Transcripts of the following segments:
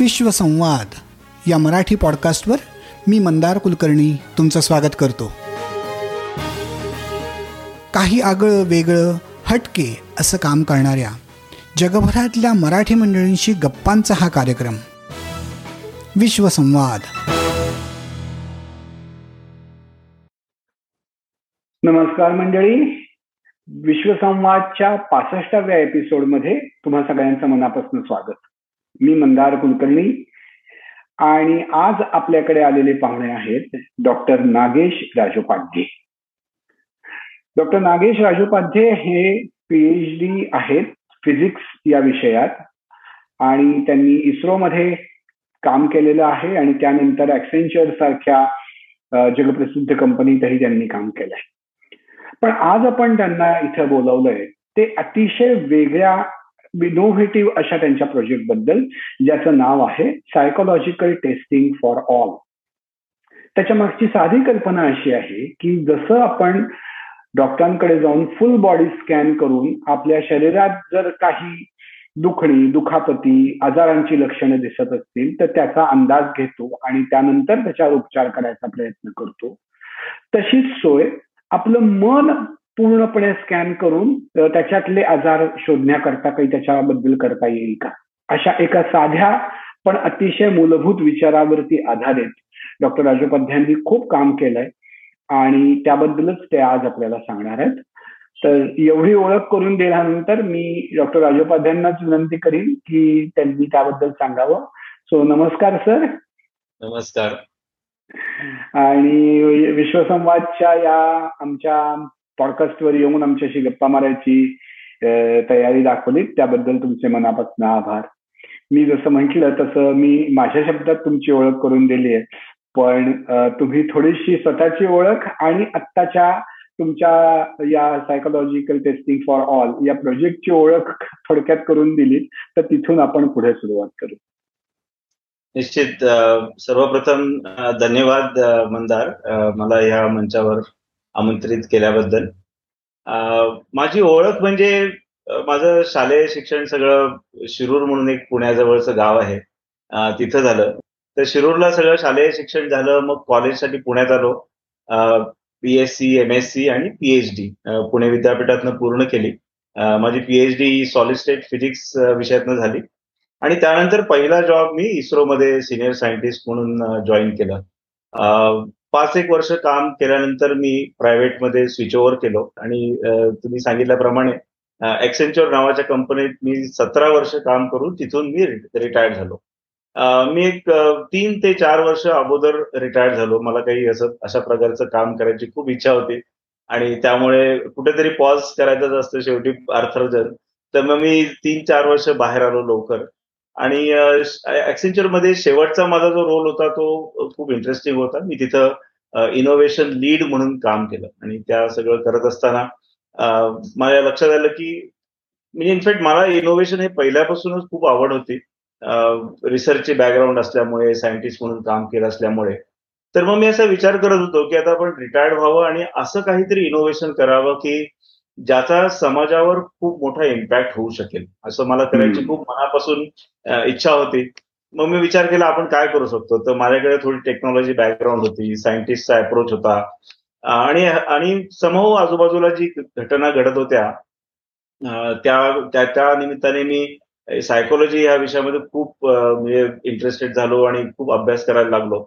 विश्वसंवाद या मराठी पॉडकास्टवर मी मंदार कुलकर्णी तुमचं स्वागत करतो. काही आगळं वेगळं हटके असं काम करणाऱ्या जगभरातल्या मराठी मंडळींशी गप्पांचा हा कार्यक्रम. विश्वसंवाद. नमस्कार मंडळी. विश्वसंवादच्या पासष्टाव्या एपिसोडमध्ये तुम्हा सगळ्यांचं मनापासून स्वागत. मी मंदार कुलकर्णी. आणि आज आपल्याकडे आलेले पाहुणे आहेत डॉक्टर नागेश राजोपाध्ये. डॉक्टर नागेश राजोपाध्ये हे पीएच डी आहेत फिजिक्स या विषयात. आणि त्यांनी इस्रोमध्ये काम केलेलं आहे आणि त्यानंतर ऍक्सेंचर सारख्या जगप्रसिद्ध कंपनीतही त्यांनी काम केलंय. पण आज आपण त्यांना इथं बोलवलंय ते अतिशय वेगळ्या इनोव्हेटिव्ह अशा त्यांच्या प्रोजेक्टबद्दल ज्याचं नाव आहे सायकोलॉजिकल टेस्टिंग फॉर ऑल त्याच्या मागची साधी कल्पना अशी आहे की जसं आपण डॉक्टरांकडे जाऊन फुल बॉडी स्कॅन करून आपल्या शरीरात जर काही दुखणी दुखापती आजारांची लक्षणं दिसत असतील तर त्याचा अंदाज घेतो आणि त्यानंतर त्याच्यावर उपचार करायचा प्रयत्न करतो. तशीच सोय आपलं मन पूर्णपणे स्कॅन करून त्याच्यातले आजार शोधण्याकरता काही त्याच्याबद्दल करता येईल का? अशा एका साध्या पण अतिशय मूलभूत विचारावरती आधारित डॉक्टर राजोपाध्यांनी खूप काम केलंय आणि त्याबद्दलच ते आज आपल्याला सांगणार आहेत. तर एवढी ओळख करून दिल्यानंतर मी डॉक्टर राजोपाध्यांनाच विनंती करीन की त्यांनी त्याबद्दल सांगावं. सो नमस्कार सर. नमस्कार. आणि विश्वसंवादच्या या आमच्या पॉडकास्टवर येऊन आमच्याशी गप्पा मारायची तयारी दाखवली. त्याबद्दल तुमचे मनापासून आभार. मी जसं म्हटलं तसं मी माझ्या शब्दात तुमची ओळख करून दिली आहे. पण तुम्ही थोडीशी स्वतःची ओळख आणि आत्ताच्या तुमच्या या सायकोलॉजिकल टेस्टिंग फॉर ऑल या प्रोजेक्टची ओळख थोडक्यात करून दिली तर तिथून आपण पुढे सुरुवात करू. निश्चित सर्वप्रथम धन्यवाद मंदार. मला या मंचावर आमंत्रित केल्याबद्दल. माझी ओळख म्हणजे माझं शालेय शिक्षण सगळं शिरूर म्हणून एक पुण्याजवळचं गाव आहे. तिथं झालं. तर शिरूरला सगळं शालेय शिक्षण झालं मग कॉलेजसाठी पुण्यात आलो. BSc S C M S C आणि पीएचडी पुणे विद्यापीठातनं पूर्ण केली. माझी पीएचडी सॉलिड स्टेट फिजिक्स विषयातनं झाली. आणि त्यानंतर पहिला जॉब मी इस्रोमध्ये सिनियर सायंटिस्ट म्हणून जॉईन केला. पाच एक वर्ष काम केल्यानंतर मी प्रायव्हेटमध्ये स्विच ओव्हर केलो. आणि तुम्ही सांगितल्याप्रमाणे एक्सेंचर नावाच्या कंपनीत मी सतरा वर्ष काम करून तिथून मी रिटायर्ड झालो. मी एक तीन ते चार वर्ष अगोदर रिटायर्ड झालो. मला काही असं अशा प्रकारचं काम करायची खूप इच्छा होती. आणि त्यामुळे कुठेतरी पॉज करायचंच असतं शेवटी अर्थार्जन. तर मग मी तीन चार वर्ष बाहेर आलो लवकर. आणि ऍक्सेंचरमध्ये शेवटचा माझा जो रोल होता तो खूप इंटरेस्टिंग होता. मी तिथं इनोव्हेशन लीड म्हणून काम केलं. आणि त्या सगळं करत असताना माझ्या लक्षात आलं की म्हणजे इनफॅक्ट मला इनोव्हेशन हे पहिल्यापासूनच खूप आवड होती. रिसर्चचे बॅकग्राऊंड असल्यामुळे सायंटिस्ट म्हणून काम केलं असल्यामुळे. तर मग मी असा विचार करत होतो की आता आपण रिटायर्ड व्हावं आणि असं काहीतरी इनोव्हेशन करावं की ज्याचा समाजावर खूप मोठा इम्पॅक्ट होऊ शकेल. असं मला करायची खूप मनापासून इच्छा होती. मग मी विचार केला आपण काय करू शकतो? तर माझ्याकडे थोडी टेक्नॉलॉजी बॅकग्राऊंड होती सायंटिस्टचा अप्रोच होता. आणि आणि समूह आजूबाजूला जी घटना घडत होत्या त्या त्या निमित्ताने मी सायकोलॉजी या विषयामध्ये खूप म्हणजे इंटरेस्टेड झालो आणि खूप अभ्यास करायला लागलो.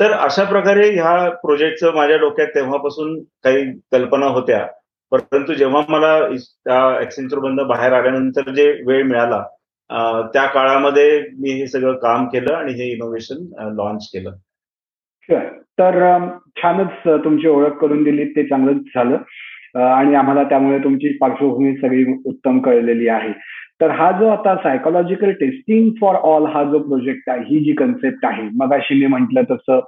तर अशा प्रकारे ह्या प्रोजेक्टचं माझ्या डोक्यात तेव्हापासून काही कल्पना होत्या. परंतु जेव्हा मला त्या एक्सेंचर बंद बाहेर आल्यानंतर जे वेळ मिळाला त्या काळामध्ये मी हे सगळं काम केलं आणि हे इनोव्हेशन लॉन्च केलं. तर छानच तुमची ओळख करून दिली ते चांगलंच झालं. आणि आम्हाला त्यामुळे तुमची पार्श्वभूमी सगळी उत्तम कळलेली आहे. तर हा जो आता सायकोलॉजिकल टेस्टिंग फॉर ऑल हा जो प्रोजेक्ट आहे ही जी कन्सेप्ट आहे मग अशी मी म्हटलं तसं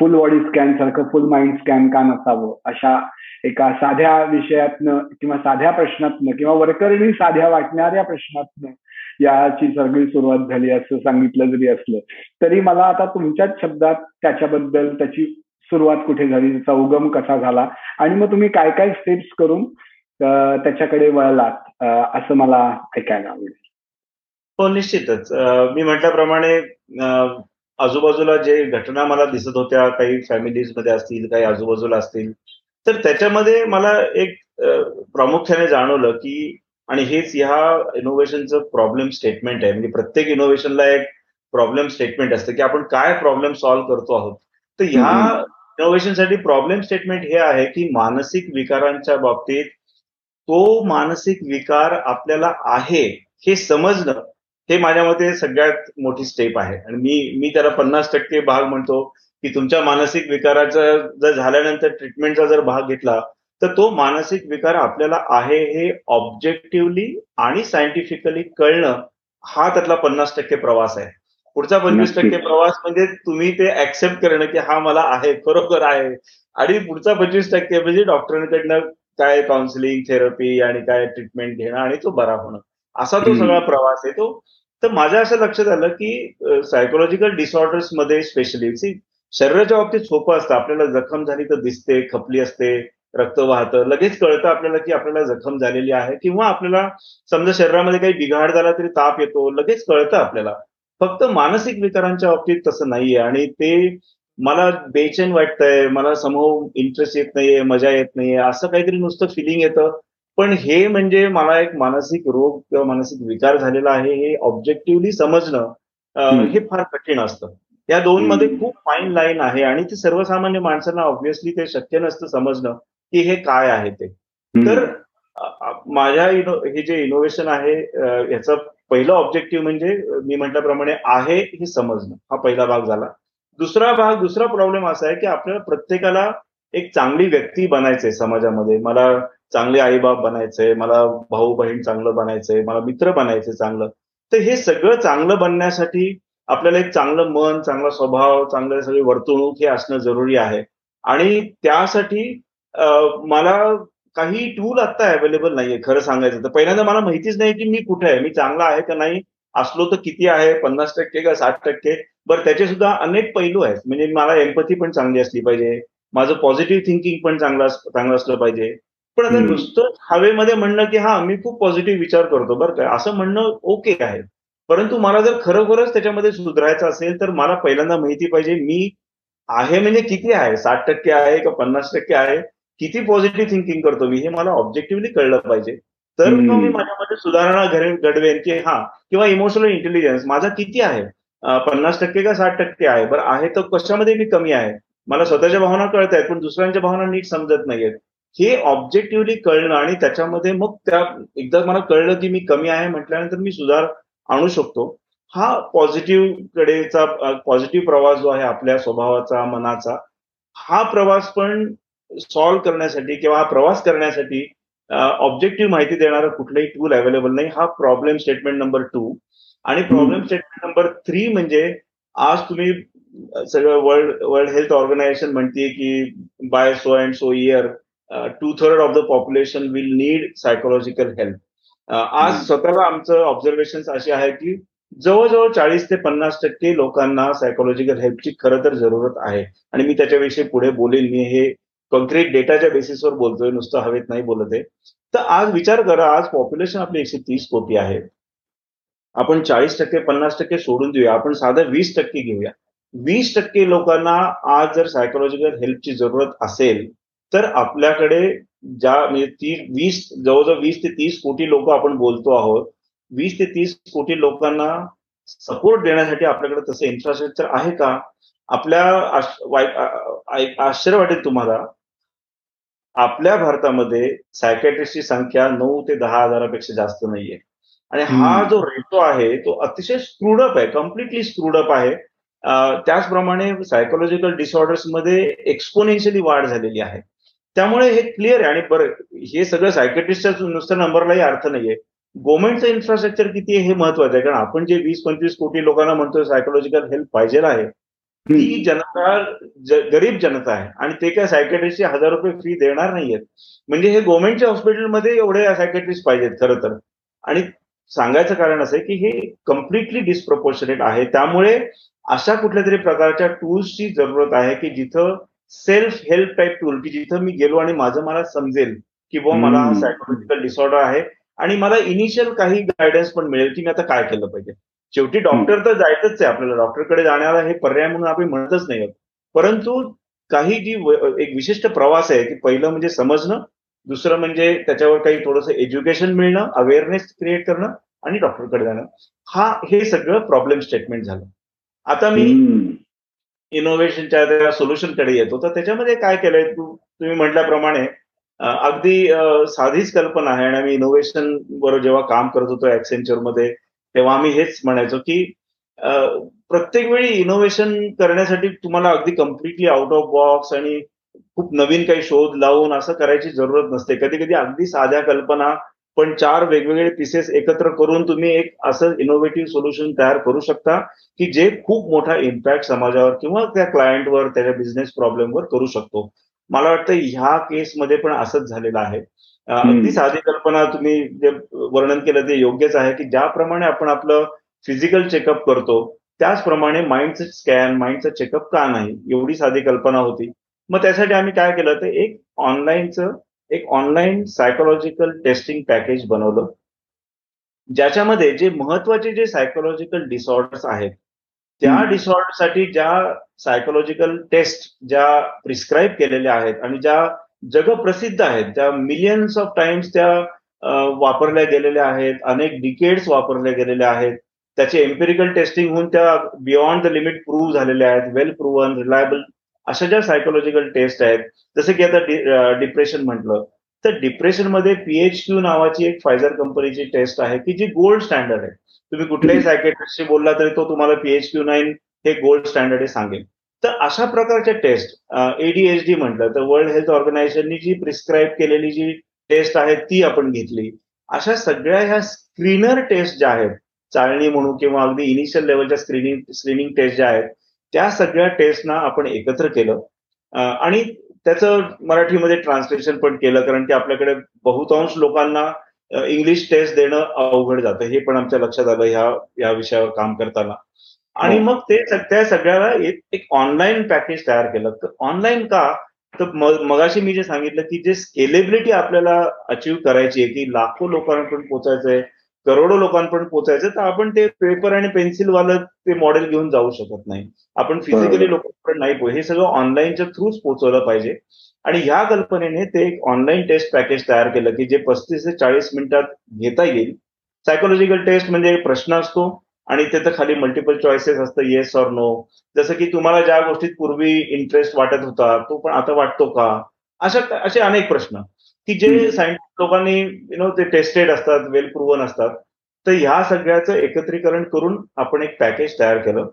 फुल बॉडी स्कॅन सारखं फुल माइंड स्कॅन का नसावं अशा एका साध्या विषयातनं किंवा साध्या प्रश्नातनं किंवा वरकरणी साध्या वाटणाऱ्या प्रश्नातनं याची सगळी सुरुवात झाली असं सांगितलं जरी असलं तरी मला आता तुमच्याच शब्दात त्याच्याबद्दल त्याची सुरुवात कुठे झाली त्याचा उगम कसा झाला आणि मग तुम्ही काय काय स्टेप्स करून त्याच्याकडे वळलात असं मला ऐकायला आवडेल. हो निश्चितच. मी म्हटल्याप्रमाणे आजूबाजूला जे घटना मला दिसत होत्या काही फॅमिलीजमध्ये असतील काही आजूबाजूला असतील तर त्याच्यामध्ये मला एक प्रामुख्याने जाणवलं की आणि हेच ह्या इनोव्हेशनचं प्रॉब्लेम स्टेटमेंट आहे. म्हणजे प्रत्येक इनोव्हेशनला एक प्रॉब्लेम स्टेटमेंट असतं की आपण काय प्रॉब्लेम सॉल्व्ह करतो आहोत. तर ह्या इनोव्हेशनसाठी प्रॉब्लेम स्टेटमेंट हे आहे की मानसिक विकारांच्या बाबतीत तो मानसिक विकार आपल्याला आहे हे समजणं हे माझ्या मते सगळ्यात मोठी स्टेप आहे. आणि मी मी त्याला पन्नास टक्के भाग म्हणतो की तुमच्या मानसिक विकाराचा जर झाल्यानंतर ट्रीटमेंटचा जर भाग घेतला तर तो मानसिक विकार आपल्याला आहे हे ऑब्जेक्टिव्हली आणि सायंटिफिकली कळणं हा त्यातला पन्नास टक्के प्रवास आहे. पुढचा पंचवीस टक्के प्रवास म्हणजे तुम्ही ते ऍक्सेप्ट करणं की हा मला आहे खरोखर आहे. आणि पुढचा पंचवीस टक्के म्हणजे डॉक्टरांकडनं काय काउन्सिलिंग थेरपी आणि काय ट्रीटमेंट घेणं आणि तो बरा होणं. असा तो सगळा प्रवास आहे तो. तर माझ्या असं लक्षात आलं की सायकोलॉजिकल डिसऑर्डर्समध्ये स्पेशली शरीराच्या बाबतीत सोपं असतं. आपल्याला जखम झाली तर दिसते खपली असते रक्त वाहतं लगेच कळतं आपल्याला की आपल्याला जखम झालेली आहे किंवा आपल्याला समजा शरीरामध्ये काही बिघाड झाला तरी ताप येतो. लगेच कळतं आपल्याला. फक्त मानसिक विकारांच्या बाबतीत तसं नाहीये आणि ते मला बेचैन वाटतंय मला समोर इंटरेस्ट येत नाहीये मजा येत नाहीये असं काहीतरी नुसतं फिलिंग येतं. पण हे म्हणजे मला एक मानसिक रोग किंवा मानसिक विकार झालेला आहे हे ऑब्जेक्टिव्हली समजणं हे फार कठीण असतं. या दोन मध्ये खूप फाईन लाईन आहे आणि ते सर्वसामान्य माणसांना ऑब्व्हियसली ते शक्य नसतं समजणं. की हे काय आहे ते? तर माझ्या हे जे इनोव्हेशन आहे याचं पहिलं ऑब्जेक्टिव्ह म्हणजे मी म्हटल्याप्रमाणे आहे हे समजणं. हा पहिला भाग झाला. दुसरा भाग दुसरा प्रॉब्लेम असा आहे की आपल्याला प्रत्येकाला एक चांगली व्यक्ती बनायचंय समाजामध्ये. मला चांगले आईबाप बनायचंय मला भाऊ बहीण चांगलं बनायचंय मला मित्र बनायचंय चांगलं. तर हे सगळं चांगलं बनण्यासाठी आपल्याला एक चांगलं मन चांगला स्वभाव चांगलं सगळी वर्तणूक हे असणं जरुरी आहे. आणि त्यासाठी मला काही टूल आता अवेलेबल नाहीये खरं सांगायचं तर. पहिल्यांदा मला माहितीच नाही की मी कुठे आहे मी चांगला आहे का नाही असलो तर किती आहे पन्नास टक्के का साठ टक्के? बरं त्याचे सुद्धा अनेक पैलू आहेत. म्हणजे मला एम्पथी पण चांगली असली पाहिजे माझं पॉझिटिव्ह थिंकिंग पण चांगलं चांगलं असलं पाहिजे. पण आता नुसतं हवेमध्ये म्हणणं की हा मी खूप पॉझिटिव्ह विचार करतो बरं काय असं म्हणणं ओके आहे. परंतु मला जर खरोखरच त्याच्यामध्ये सुधारायचं असेल तर मला पहिल्यांदा माहिती पाहिजे मी आहे म्हणजे किती आहे? साठ टक्के आहे का पन्नास टक्के आहे? किती पॉझिटिव्ह थिंकिंग करतो मी हे मला ऑब्जेक्टिव्हली कळलं पाहिजे. तर मग मी माझ्यामध्ये सुधारणा घडवेन की हा किंवा इमोशनल इंटेलिजन्स माझा किती आहे? पन्नास टक्के का साठ टक्के आहे? बरं आहे तर कशामध्ये मी कमी आहे? मला स्वतःच्या भावना कळत आहेत पण दुसऱ्यांच्या भावना नीट समजत नाहीयेत. हे ऑब्जेक्टिव्हली कळणं आणि त्याच्यामध्ये मग त्या एकदा मला कळलं की मी कमी आहे म्हटल्यानंतर मी सुधार आणू शकतो. हा पॉझिटिव्ह कडेचा पॉझिटिव्ह प्रवास जो आहे आपल्या स्वभावाचा मनाचा हा प्रवास पण सॉल्व्ह करण्यासाठी किंवा हा प्रवास करण्यासाठी ऑब्जेक्टिव्ह माहिती देणारं कुठलंही टूल अवेलेबल नाही. हा प्रॉब्लेम स्टेटमेंट नंबर टू आणि प्रॉब्लेम स्टेटमेंट नंबर थ्री म्हणजे आज तुम्ही सगळं वर्ल्ड वर्ल्ड हेल्थ ऑर्गनायझेशन म्हणते की by so and so year two third of the population will need psychological health आज स्वतःला आमचं ऑब्झर्वेशन अशी आहे की जवळजवळ चाळीस ते पन्नास टक्के लोकांना सायकोलॉजिकल हेल्पची खरं तर जरूरत आहे. आणि मी त्याच्याविषयी पुढे बोलेल मी हे कॉन्क्रीट डेटाच्या बेसिसवर बोलतोय नुसतं हवेत नाही बोलत आहे. तर आज विचार करा आज पॉप्युलेशन आपली एकशे तीस कोटी आहे. आपण चाळीस टक्के पन्नास टक्के सोडून देऊया. आपण साधं वीस टक्के घेऊया. वीस टक्के लोकांना आज जर सायकोलॉजिकल हेल्पची जरूरत असेल तर आपल्याकडे ज्या म्हणजे ती वीस जवळजवळ वीस ते तीस कोटी लोक आपण बोलतो आहोत वीस ते तीस कोटी लोकांना सपोर्ट देण्यासाठी आपल्याकडे तसं इन्फ्रास्ट्रक्चर आहे का? आपल्या आश्चर्य वाटेल तुम्हाला. आपल्या भारतामध्ये सायकॅट्रिस्टची संख्या नऊ ते दहा हजारापेक्षा जास्त नाहीये. आणि हा जो रेटो आहे तो अतिशय स्क्रूडअप आहे कम्प्लिटली स्क्रूडअप आहे. त्याचप्रमाणे सायकोलॉजिकल डिसऑर्डर्समध्ये एक्सपोनेन्शियली वाढ झालेली आहे. त्यामुळे हे क्लिअर आहे आणि बरं हे सगळं सायकॅट्रिस्टच्या नुसतं नंबरलाही अर्थ नाहीये. गव्हर्नमेंटचं इन्फ्रास्ट्रक्चर किती आहे हे महत्वाचं आहे. कारण आपण जे वीस पंचवीस कोटी लोकांना म्हणतोय सायकोलॉजिकल हेल्प पाहिजे आहे. ती जनता गरीब जनता आहे. आणि ते काय सायकॅट्रिस्टची हजार रुपये फी देणार नाहीयेत. म्हणजे हे गव्हर्नमेंटच्या हॉस्पिटलमध्ये एवढे सायकॅट्रिस्ट पाहिजेत खरं तर. आणि सांगायचं कारण असं की हे कम्प्लिटली डिस्प्रपोर्शनेट आहे. त्यामुळे अशा कुठल्या तरी प्रकारच्या टूल्सची जरूरत आहे की जिथं सेल्फ हेल्प टाईप टूल की जिथं मी गेलो आणि माझं मला समजेल की बुवा मला सायकोलॉजिकल डिसऑर्डर आहे. आणि मला इनिशियल काही गायडन्स पण मिळेल की मी आता काय केलं पाहिजे. शेवटी डॉक्टर तर जायचंच आहे. आपल्याला डॉक्टरकडे जाण्याला हे पर्याय म्हणून आपण म्हणतच नाही परंतु काही जी एक विशिष्ट प्रवास आहे की पहिलं म्हणजे समजणं दुसरं म्हणजे त्याच्यावर काही थोडंसं एज्युकेशन मिळणं अवेअरनेस क्रिएट करणं आणि डॉक्टरकडे जाणं. हा हे सगळं प्रॉब्लेम स्टेटमेंट झालं. आता मी इनोव्हेशनच्या त्या सोल्युशनकडे येतो. तर त्याच्यामध्ये काय केलंय? तू तुम्ही म्हटल्याप्रमाणे अगदी साधीच कल्पना आहे. आणि आम्ही इनोव्हेशन बरोबर जेव्हा काम करत होतो ऍक्सेंचरमध्ये तेव्हा आम्ही हेच म्हणायचो की प्रत्येक वेळी इनोव्हेशन करण्यासाठी तुम्हाला अगदी कम्प्लिटली आउट ऑफ बॉक्स आणि खूप नवीन काही शोध लावून असं करायची जरूरत नसते. कधी कधी अगदी साध्या कल्पना पण चार वेगवेगळे पीसेस एकत्र करून तुम्ही एक असं इनोव्हेटिव्ह सोल्युशन तयार करू शकता की जे खूप मोठा इम्पॅक्ट समाजावर किंवा त्या क्लायंटवर त्याच्या बिझनेस प्रॉब्लेमवर करू शकतो. मला वाटतं ह्या केसमध्ये पण असंच झालेलं आहे. अगदी साधी कल्पना तुम्ही जे वर्णन केलं ते योग्यच आहे की ज्याप्रमाणे आपण आपलं फिजिकल चेकअप करतो त्याचप्रमाणे माइंडचं स्कॅन माइंडचं चेकअप का नाही एवढी साधी कल्पना होती. मग त्यासाठी आम्ही काय केलं तर एक ऑनलाईनचं एक ऑनलाईन सायकोलॉजिकल टेस्टिंग पॅकेज बनवलं. ज्याच्यामध्ये जे महत्त्वाचे जे सायकोलॉजिकल डिसऑर्डर्स आहेत त्या डिसऑर्डरसाठी ज्या सायकोलॉजिकल टेस्ट ज्या प्रिस्क्राईब केलेल्या आहेत आणि ज्या जगप्रसिद्ध आहेत. त्या मिलियन्स ऑफ टाइम्स त्या वापरल्या गेलेल्या आहेत. अनेक डिकेड्स वापरल्या गेलेल्या आहेत. त्याचे एम्पेरिकल टेस्टिंग होऊन त्या बियॉन्ड द लिमिट प्रूव्ह झालेल्या आहेत. वेल प्रूव्हन रिलायबल अशा ज्या सायकोलॉजिकल टेस्ट आहेत. जसं की आता डिप्रेशन म्हटलं. तर डिप्रेशनमध्ये पीएच क्यू नावाची एक फायझर कंपनीची टेस्ट आहे की जी गोल्ड स्टँडर्ड आहे. तुम्ही कुठल्याही सायकेट्रिस्टशी बोलला तरी तो तुम्हाला पीएच क्यू नाईन हे गोल्ड स्टँडर्ड आहे सांगेल. तर अशा प्रकारच्या टेस्ट एडीएचडी म्हटलं तर वर्ल्ड हेल्थ ऑर्गनायझेशननी जी प्रिस्क्राईब केलेली जी टेस्ट आहे ती आपण घेतली. अशा सगळ्या ह्या स्क्रीनर टेस्ट ज्या आहेत चाळणी म्हणू किंवा अगदी इनिशियल लेवलच्या स्क्रीनिंग स्क्रीनिंग टेस्ट ज्या आहेत त्या सगळ्या टेस्टना आपण एकत्र केलं. आणि त्याचं मराठीमध्ये ट्रान्सलेशन पण केलं कारण की आपल्याकडे बहुतांश लोकांना इंग्लिश टेस्ट देणं अवघड जातं. हे पण आमच्या लक्षात आलं ह्या या विषयावर काम करताना. आणि मग ते त्या सगळ्याला एक ऑनलाईन पॅकेज तयार केलं. तर ऑनलाईन का? तर मगाशी मी जे सांगितलं की जे स्केलेबिलिटी आपल्याला अचीव्ह करायची आहे की लाखो लोकांपर्यंत पोहोचायचंय करोडो लोकांपर्यंत पोहोचायचं तर आपण ते पेपर आणि पेन्सिल वालं ते मॉडेल घेऊन जाऊ शकत नाही. आपण फिजिकली लोकांपर्यंत नाही हे सगळं ऑनलाईनच्या थ्रूच पोहोचवलं पाहिजे. आणि ह्या कल्पनेने ते एक ऑनलाईन टेस्ट पॅकेज तयार केलं की जे पस्तीस ते चाळीस मिनिटात घेता येईल. सायकोलॉजिकल टेस्ट म्हणजे प्रश्न असतो. आणि तिथं खाली मल्टिपल चॉईसेस असतं येस ऑर नो जसं की तुम्हाला ज्या गोष्टीत पूर्वी इंटरेस्ट वाटत होता तो पण आता वाटतो का? अशा असे अनेक प्रश्न. की जे सायंटिस्ट लोकांनी यु नो ते टेस्टेड असतात वेल प्रूव्हन असतात. तर ह्या सगळ्याचं एकत्रीकरण करून आपण एक पॅकेज तयार केलं.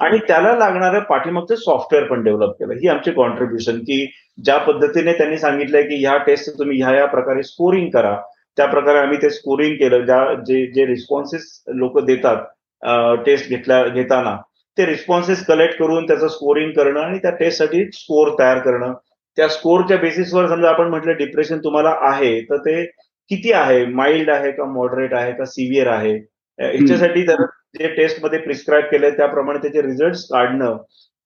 आणि त्याला लागणारं पाठीमागचं सॉफ्टवेअर पण डेव्हलप केलं. ही आमची कॉन्ट्रीब्युशन की ज्या पद्धतीने त्यांनी सांगितलंय की ह्या टेस्ट तुम्ही ह्या या प्रकारे स्कोरिंग करा त्या प्रकारे आम्ही ते स्कोरिंग केलं ज्या जे जे रिस्पॉन्सेस लोक देतात टेस्ट घेतल्या घेताना ते रिस्पॉन्सेस कलेक्ट करून त्याचं स्कोरिंग करणं आणि त्या टेस्टसाठी स्कोर तयार करणं. त्या स्कोरच्या बेसिसवर समजा आपण म्हटलं डिप्रेशन तुम्हाला आहे तर ते किती आहे? माइल्ड आहे का मॉडरेट आहे का सिव्हिअर आहे? ह्याच्यासाठी जे टेस्टमध्ये प्रिस्क्राईब केलंय त्याप्रमाणे त्याचे रिझल्ट काढणं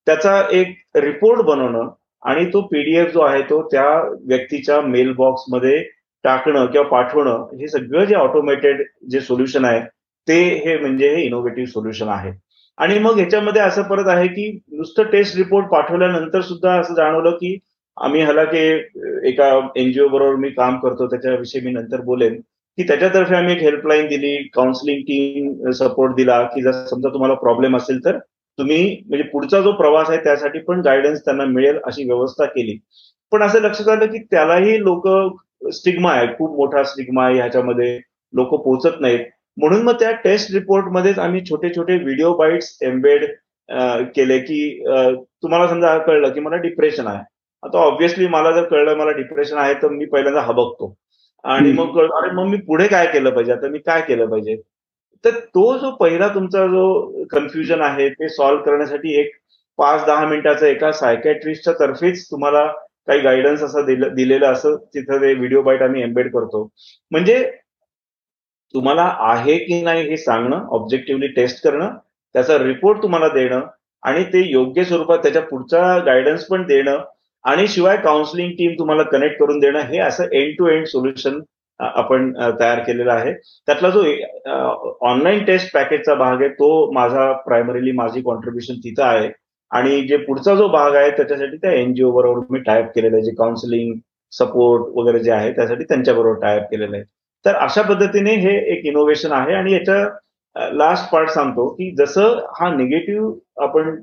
त्याचा एक रिपोर्ट बनवणं आणि तो पीडीएफ जो आहे तो त्या व्यक्तीच्या मेल बॉक्समध्ये टाकणं किंवा पाठवणं हे सगळं जे ऑटोमेटेड जे सोल्युशन आहे ते हे म्हणजे हे इनोव्हेटिव्ह सोल्युशन आहे. आणि मग ह्याच्यामध्ये असं परत आहे की नुसतं टेस्ट रिपोर्ट पाठवल्यानंतर सुद्धा असं जाणवलं की आम्ही ह्याला की एका एनजीओ बरोबर मी काम करतो त्याच्याविषयी मी नंतर बोलेन की त्याच्यातर्फे आम्ही एक हेल्पलाईन दिली काउन्सिलिंग टीम सपोर्ट दिला की जर समजा तुम्हाला प्रॉब्लेम असेल तर तुम्ही म्हणजे पुढचा जो प्रवास आहे त्यासाठी पण गायडन्स त्यांना मिळेल अशी व्यवस्था केली. पण असं लक्षात आलं की त्यालाही लोक स्टिग्मा आहे खूप मोठा स्टिग्मा आहे ह्याच्यामध्ये लोक पोहोचत नाहीत. म्हणून मग त्या टेस्ट रिपोर्टमध्येच आम्ही छोटे छोटे व्हिडिओ बाईट्स एम्बेड केले की तुम्हाला समजा कळलं की मला डिप्रेशन आहे. आता ऑब्व्हियसली मला जर कळलं मला डिप्रेशन आहे तर मी पहिल्यांदा हबकतो आणि मग अरे मग मी पुढे काय केलं पाहिजे? आता मी काय केलं पाहिजे? तर तो जो पहिला तुमचा जो कन्फ्युजन आहे ते सॉल्व्ह करण्यासाठी एक पाच दहा मिनिटाचा एका सायकॅट्रिस्टच्या तर्फेच तुम्हाला काही गायडन्स असं दिलेलं असं तिथं ते व्हिडिओ बाईट आम्ही एम्बेड करतो. म्हणजे तुम्हाला आहे की नाही हे सांगणं ऑब्जेक्टिव्हली टेस्ट करणं त्याचा रिपोर्ट तुम्हाला देणं आणि ते योग्य स्वरूपात त्याच्या पुढचा गायडन्स पण देणं आणि शिवाय काउन्सिलिंग टीम तुम्हाला कनेक्ट करून देणं हे असं एंड टू एंड सोल्युशन आपण तयार केलेला आहे. त्यातला जो ऑनलाईन टेस्ट पॅकेजचा भाग आहे तो माझा प्रायमरीली माझी कॉन्ट्रीब्युशन तिथं आहे. आणि जे पुढचा जो भाग आहे त्याच्यासाठी त्या एनजीओ बरोबर मी टायअप केलेलं आहे जे काउन्सिलिंग सपोर्ट वगैरे जे आहे त्यासाठी त्यांच्याबरोबर टायअप केलेलं आहे. तर अशा पद्धतीने हे एक इनोव्हेशन आहे आणि याच्या लास्ट पार्ट सांगतो की जसं हा निगेटिव्ह आपण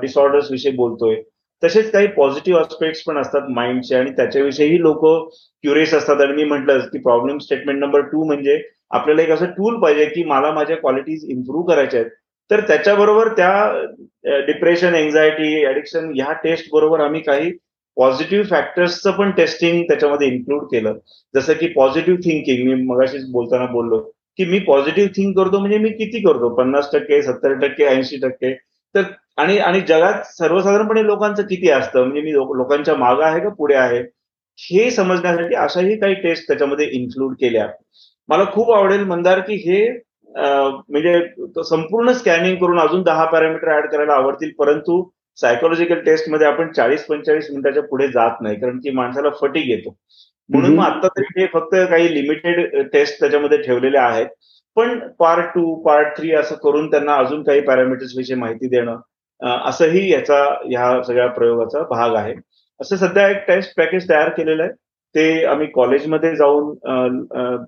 डिसऑर्डर्स विषयी बोलतोय तसेच काही पॉझिटिव्ह आस्पेक्ट्स पण असतात माइंडचे आणि त्याच्याविषयीही लोक क्युरियस असतात. आणि मी म्हटलं की प्रॉब्लेम स्टेटमेंट नंबर टू म्हणजे आपल्याला एक असं टूल पाहिजे की मला माझ्या क्वालिटीज इम्प्रूव्ह करायच्या आहेत. तर त्याच्याबरोबर त्या डिप्रेशन एन्झायटी ऍडिक्शन ह्या टेस्ट बरोबर आम्ही काही पॉझिटिव्ह फॅक्टर्सचं पण टेस्टिंग त्याच्यामध्ये इन्क्लूड केलं. जसं की पॉझिटिव्ह थिंकिंग मी मगाशीच बोलताना बोललो की मी पॉझिटिव्ह थिंक करतो म्हणजे मी किती करतो? पन्नास टक्के सत्तर टक्के ऐंशी टक्के. तर आणि आणि जगात सर्वसाधारणपणे लोकांचं किती असतं? म्हणजे मी लोकांच्या मागं आहे का पुढे आहे? हे समजण्यासाठी अशाही काही टेस्ट त्याच्यामध्ये इन्क्लूड केल्या. मला खूप आवडेल मंदार की हे म्हणजे संपूर्ण स्कॅनिंग करून अजून दहा पॅरामीटर ऍड करायला आवडतील परंतु सायकोलॉजिकल टेस्टमध्ये आपण चाळीस पंचेचाळीस मिनिटाच्या पुढे जात नाही कारण की माणसाला फटीक येतो. म्हणून मग आता तरी हे फक्त काही लिमिटेड टेस्ट त्याच्यामध्ये ठेवलेले आहेत. पण पार्ट टू पार्ट थ्री असं करून त्यांना अजून काही पॅरामीटर्स विषयी माहिती देणं असंही याचा ह्या सगळ्या प्रयोगाचा भाग आहे. असं सध्या एक टेस्ट पॅकेज तयार केलेलं आहे. ते आम्ही कॉलेजमध्ये जाऊन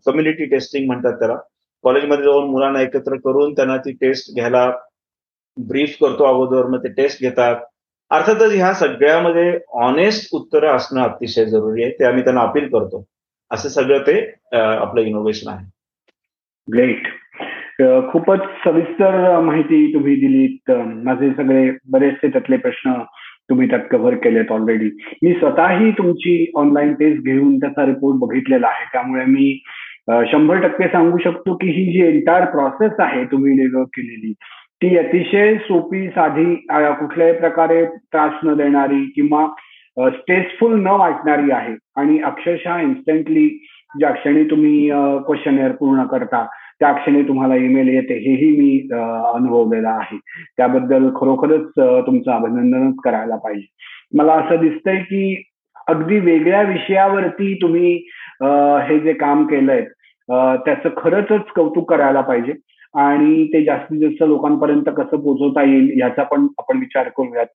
कम्युनिटी टेस्टिंग म्हणतात त्याला. कॉलेजमध्ये जाऊन मुलांना एकत्र करून त्यांना ती टेस्ट घ्यायला ब्रीफ करतो अगोदर मग ते टेस्ट घेतात. अर्थातच ह्या सगळ्यामध्ये ऑनेस्ट उत्तरं असणं अतिशय जरुरी आहे ते आम्ही त्यांना अपील करतो. असं सगळं ते आपलं इनोव्हेशन आहे. ग्रेट खूपच सविस्तर माहिती तुम्ही दिलीत. माझे सगळे बरेचसे त्यातले प्रश्न तुम्ही त्यात कव्हर केलेत ऑलरेडी मी स्वतःही तुमची ऑनलाईन टेस्ट घेऊन त्याचा रिपोर्ट बघितलेला आहे. त्यामुळे मी शंभर टक्के सांगू शकतो की ही जी एंटायर प्रोसेस आहे तुम्ही डेव्हलप केलेली ती अतिशय सोपी साधी कुठल्याही प्रकारे त्रास न देणारी किंवा स्ट्रेसफुल न वाटणारी आहे. आणि अक्षरशः इन्स्टंटली ज्या क्षणी तुम्ही क्वेश्चन पूर्ण करता त्या क्षणी तुम्हाला ईमेल येते. हेही मी अनुभवलेलं आहे. त्याबद्दल खरोखरच तुमचं अभिनंदनच करायला पाहिजे. मला असं दिसतंय की अगदी वेगळ्या विषयावरती तुम्ही हे जे काम केलंय त्याचं खरंच कौतुक करायला पाहिजे. आणि ते जास्तीत जास्त लोकांपर्यंत कसं पोहोचवता येईल याचा पण आपण विचार करूयात.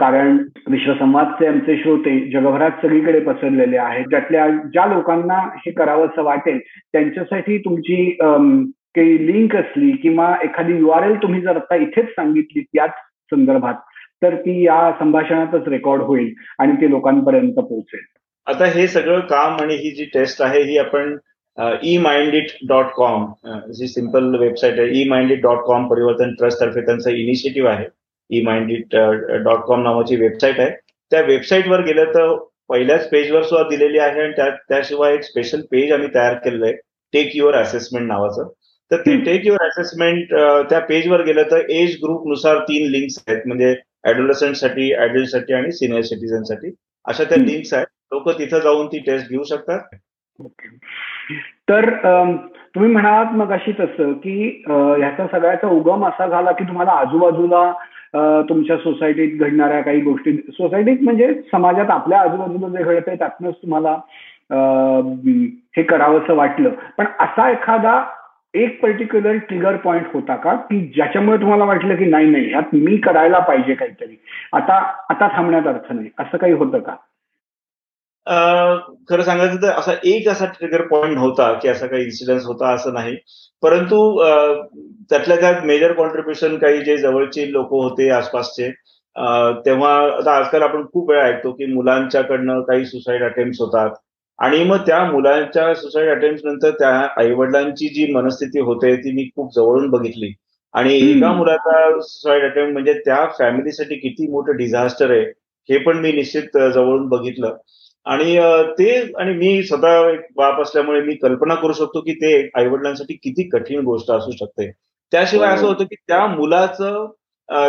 कारण विश्वसंवादचे आमचे श्रोते जगभरात सगळीकडे पसरलेले आहेत. त्यातल्या ज्या लोकांना हे करावं असं वाटेल त्यांच्यासाठी तुमची काही लिंक असली किंवा एखादी यू आर एल तुम्ही जर आता इथेच सांगितली याच संदर्भात तर ती या संभाषणातच रेकॉर्ड होईल आणि ते लोकांपर्यंत पोहोचेल. आता हे सगळं काम आणि ही जी टेस्ट आहे ही आपण ई माइंडिट डॉट कॉम जी सिंपल वेबसाईट आहे E mindit dot com Parivartan trust तर्फे त्यांचं इनिशिएटिव्ह आहे. ई माइंडिट डॉट कॉम नावाची वेबसाईट आहे. त्या वेबसाईटवर गेलं तर पहिल्याच पेजवर सुद्धा दिलेली आहे आणि त्याशिवाय एक स्पेशल पेज आम्ही तयार केलेलं आहे टेक युअर असेसमेंट नावाचं. तर ते टेक युअर असेसमेंट त्या पेजवर गेलं तर एज ग्रुपनुसार तीन लिंक्स आहेत. म्हणजे ऍडोलसंटसाठी ऍडल्टसाठी आणि सिनियर सिटीझनसाठी अशा त्या लिंक्स आहेत. लोक तिथं जाऊन ती टेस्ट घेऊ शकतात. तर तुम्ही म्हणालात मग अशी तसं की ह्याचा सगळ्याचा उगम असा झाला की तुम्हाला आजूबाजूला तुमच्या सोसायटीत घडणाऱ्या काही गोष्टी सोसायटीत म्हणजे समाजात आपल्या आजूबाजूला जे घडतंय त्यातनंच तुम्हाला हे करावंसं वाटलं. पण असा एखादा एक पर्टिक्युलर ट्रिगर पॉइंट होता का की ज्याच्यामुळे तुम्हाला वाटलं की नाही नाही ह्यात मी करायला पाहिजे काहीतरी? आता आता थांबण्यात अर्थ नाही. असं काही होतं का? खरं सांगायचं तर असा एक असा ट्रिगर पॉइंट होता की असा काही इन्सिडन्स होता असं नाही. परंतु त्यातल्या त्यात मेजर कॉन्ट्रीब्युशन काही जे जवळचे लोक होते आसपासचे तेव्हा आता आजकाल आपण खूप वेळा ऐकतो की मुलांच्याकडनं काही सुसाईड अटेम्प्ट होतात. आणि मग त्या मुलांच्या सुसाईड अटेम्प्ट नंतर त्या आईवडिलांची जी मनस्थिती होते ती मी खूप जवळून बघितली. आणि एका मुलाचा सुसाईड अटेम्प्ट म्हणजे त्या फॅमिलीसाठी किती मोठं डिझास्टर आहे हे पण मी निश्चित जवळून बघितलं. आणि ते आणि मी स्वतः एक बाप असल्यामुळे मी कल्पना करू शकतो की ते आईवडिलांसाठी किती कठीण गोष्ट असू शकते. त्याशिवाय असं. होतं की त्या मुलाचं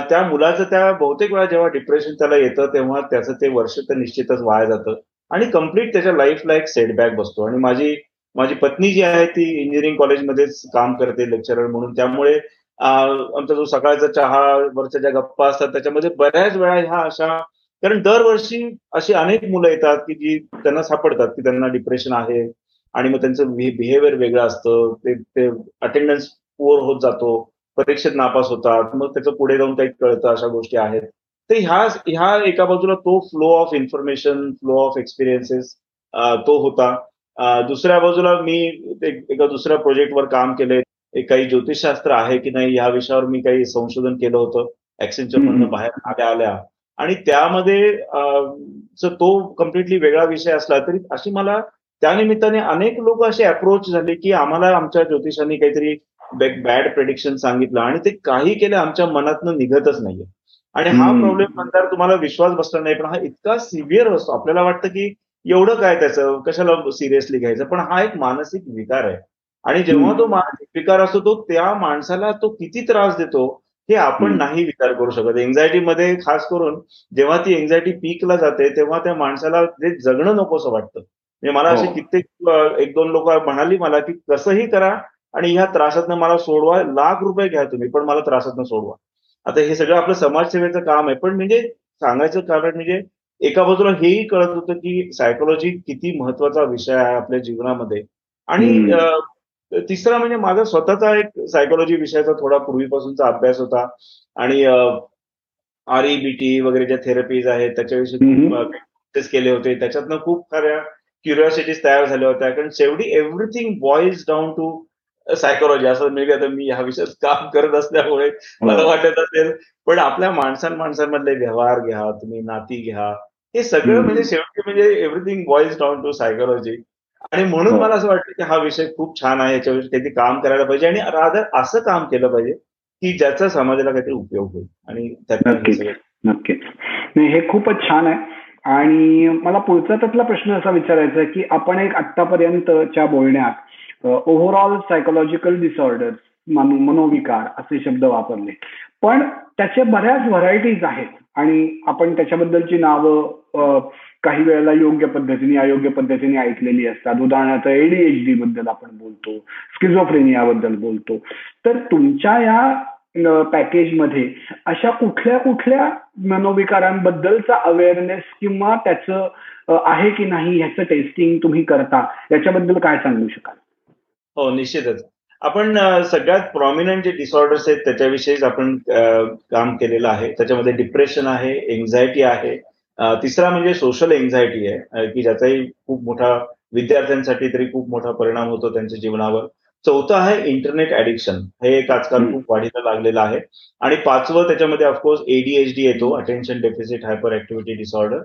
त्या मुलाचं त्या बहुतेक वेळा जेव्हा डिप्रेशन त्याला येतं तेव्हा त्याचं ते वर्ष तर निश्चितच वाया जातं. आणि कंप्लीट त्याच्या लाईफला एक सेटबॅक बसतो. आणि माझी माझी पत्नी जी आहे ती इंजिनिअरिंग कॉलेजमध्येच काम करते लेक्चरर म्हणून. त्यामुळे आमचा जो सकाळचा चहा वरच्या ज्या गप्पा असतात त्याच्यामध्ये बऱ्याच वेळा ह्या अशा कारण दरवर्षी अशी अनेक मुलं येतात की जी त्यांना सापडतात की त्यांना डिप्रेशन आहे आणि मग त्यांचं बिहेवियर वेगळं असतं. ते ते अटेंडन्स पुअर होत जातो परीक्षेत नापास होतात मग त्याचं पुढे जाऊन काही कळतं अशा गोष्टी आहेत. तर ह्या ह्या एका बाजूला तो flow of information flow of experiences तो होता. दुसऱ्या बाजूला मी एका दुसऱ्या प्रोजेक्टवर काम केलंय. काही ज्योतिषशास्त्र आहे की नाही या विषयावर मी काही संशोधन केलं होतं. ऍक्सेंचर मधनं बाहेर आल्या आल्या. आणि त्यामध्ये तो कम्प्लिटली वेगळा विषय असला तरी अशी मला त्यानिमित्ताने अनेक लोक असे अप्रोच झाले की आम्हाला आमच्या ज्योतिषांनी काहीतरी बॅड प्रेडिक्शन सांगितलं आणि ते काही केलं आमच्या मनातनं निघतच नाहीये. आणि हा प्रॉब्लेम नंतर तुम्हाला विश्वास बसला नाही पण हा इतका सिव्हिअर असतो. आपल्याला वाटतं की एवढं काय त्याचं कशाला सिरियसली घ्यायचं? पण हा एक मानसिक विकार आहे. आणि जेव्हा तो मानसिक विकार असतो तो त्या माणसाला तो किती त्रास देतो हे आपण नाही विचार करू शकत. एन्झायटीमध्ये खास करून जेव्हा ती एन्झायटी पीकला जाते तेव्हा त्या माणसाला ते जगणं नकोसं वाटतं. म्हणजे मला असे हो. कित्येक एक दोन लोक म्हणाली मला की कसंही करा आणि ह्या त्रासातनं मला सोडवा लाख रुपये घ्या तुम्ही पण मला त्रासातनं सोडवा. आता हे सगळं आपलं समाजसेवेचं काम आहे. पण म्हणजे सांगायचं कारण म्हणजे एका बाजूला हेही कळत होतं की सायकोलॉजी किती महत्त्वाचा विषय आहे आपल्या जीवनामध्ये. आणि तिसरा म्हणजे माझा स्वतःचा एक सायकोलॉजी विषयाचा थोडा पूर्वीपासूनचा अभ्यास होता. आणि आर टी वगैरे ज्या थेरपीज आहेत त्याच्याविषयी केले होते. त्याच्यातनं खूप साऱ्या क्युरिओसिटीज तयार झाल्या होत्या. कारण शेवटी everything boils down to psychology असं मे बी आता मी ह्या विषयात काम करत असल्यामुळे मला हो. वाटत असेल. पण आपल्या माणसां माणसांमधले व्यवहार घ्या तुम्ही नाती घ्या. हे सगळं म्हणजे शेवटी म्हणजे everything boils down to psychology आणि म्हणून हो. मला असं वाटतं की हा विषय खूप छान आहे याच्यावर काहीतरी काम करायला पाहिजे आणि रादर असं काम केलं पाहिजे की ज्याचा समाजाला काहीतरी उपयोग होईल आणि नक्कीच. नक्कीच. नाही हे खूपच छान आहे. आणि मला पुढचा त्यातला प्रश्न असा विचारायचा आहे की आपण एक आतापर्यंतच्या बोलण्यात ओव्हरऑल सायकोलॉजिकल डिसऑर्डर्स मनोविकार असे शब्द वापरले. पण त्याच्या बऱ्याच व्हरायटीज आहेत. आणि आपण त्याच्याबद्दलची नावं काही वेळेला योग्य पद्धतीने अयोग्य पद्धतीने ऐकलेली असतात. उदाहरणार्थ एडीएचडी बद्दल आपण बोलतो स्किझोफ्रेनियाबद्दल बोलतो. तर तुमच्या या पॅकेजमध्ये अशा कुठल्या कुठल्या मनोविकारांबद्दलचा अवेअरनेस किंवा त्याचं आहे की नाही ह्याचं टेस्टिंग तुम्ही करता याच्याबद्दल काय सांगू शकाल? हो निश्चितच. आपण सगळ्यात प्रॉमिनंट जे डिसऑर्डर्स आहेत त्याच्याविषयीच आपण काम केलेलं आहे. त्याच्यामध्ये डिप्रेशन आहे एन्झायटी आहे. तिसरा म्हणजे सोशल एन्झायटी आहे की ज्याचाही खूप मोठा विद्यार्थ्यांसाठी तरी खूप मोठा परिणाम होतो त्यांच्या जीवनावर. चौथं आहे इंटरनेट ऍडिक्शन हे एक आजकाल खूप वाढीला लागलेलं आहे. आणि पाचवं त्याच्यामध्ये ऑफकोर्स एडीएचडी येतो attention deficit hyper activity disorder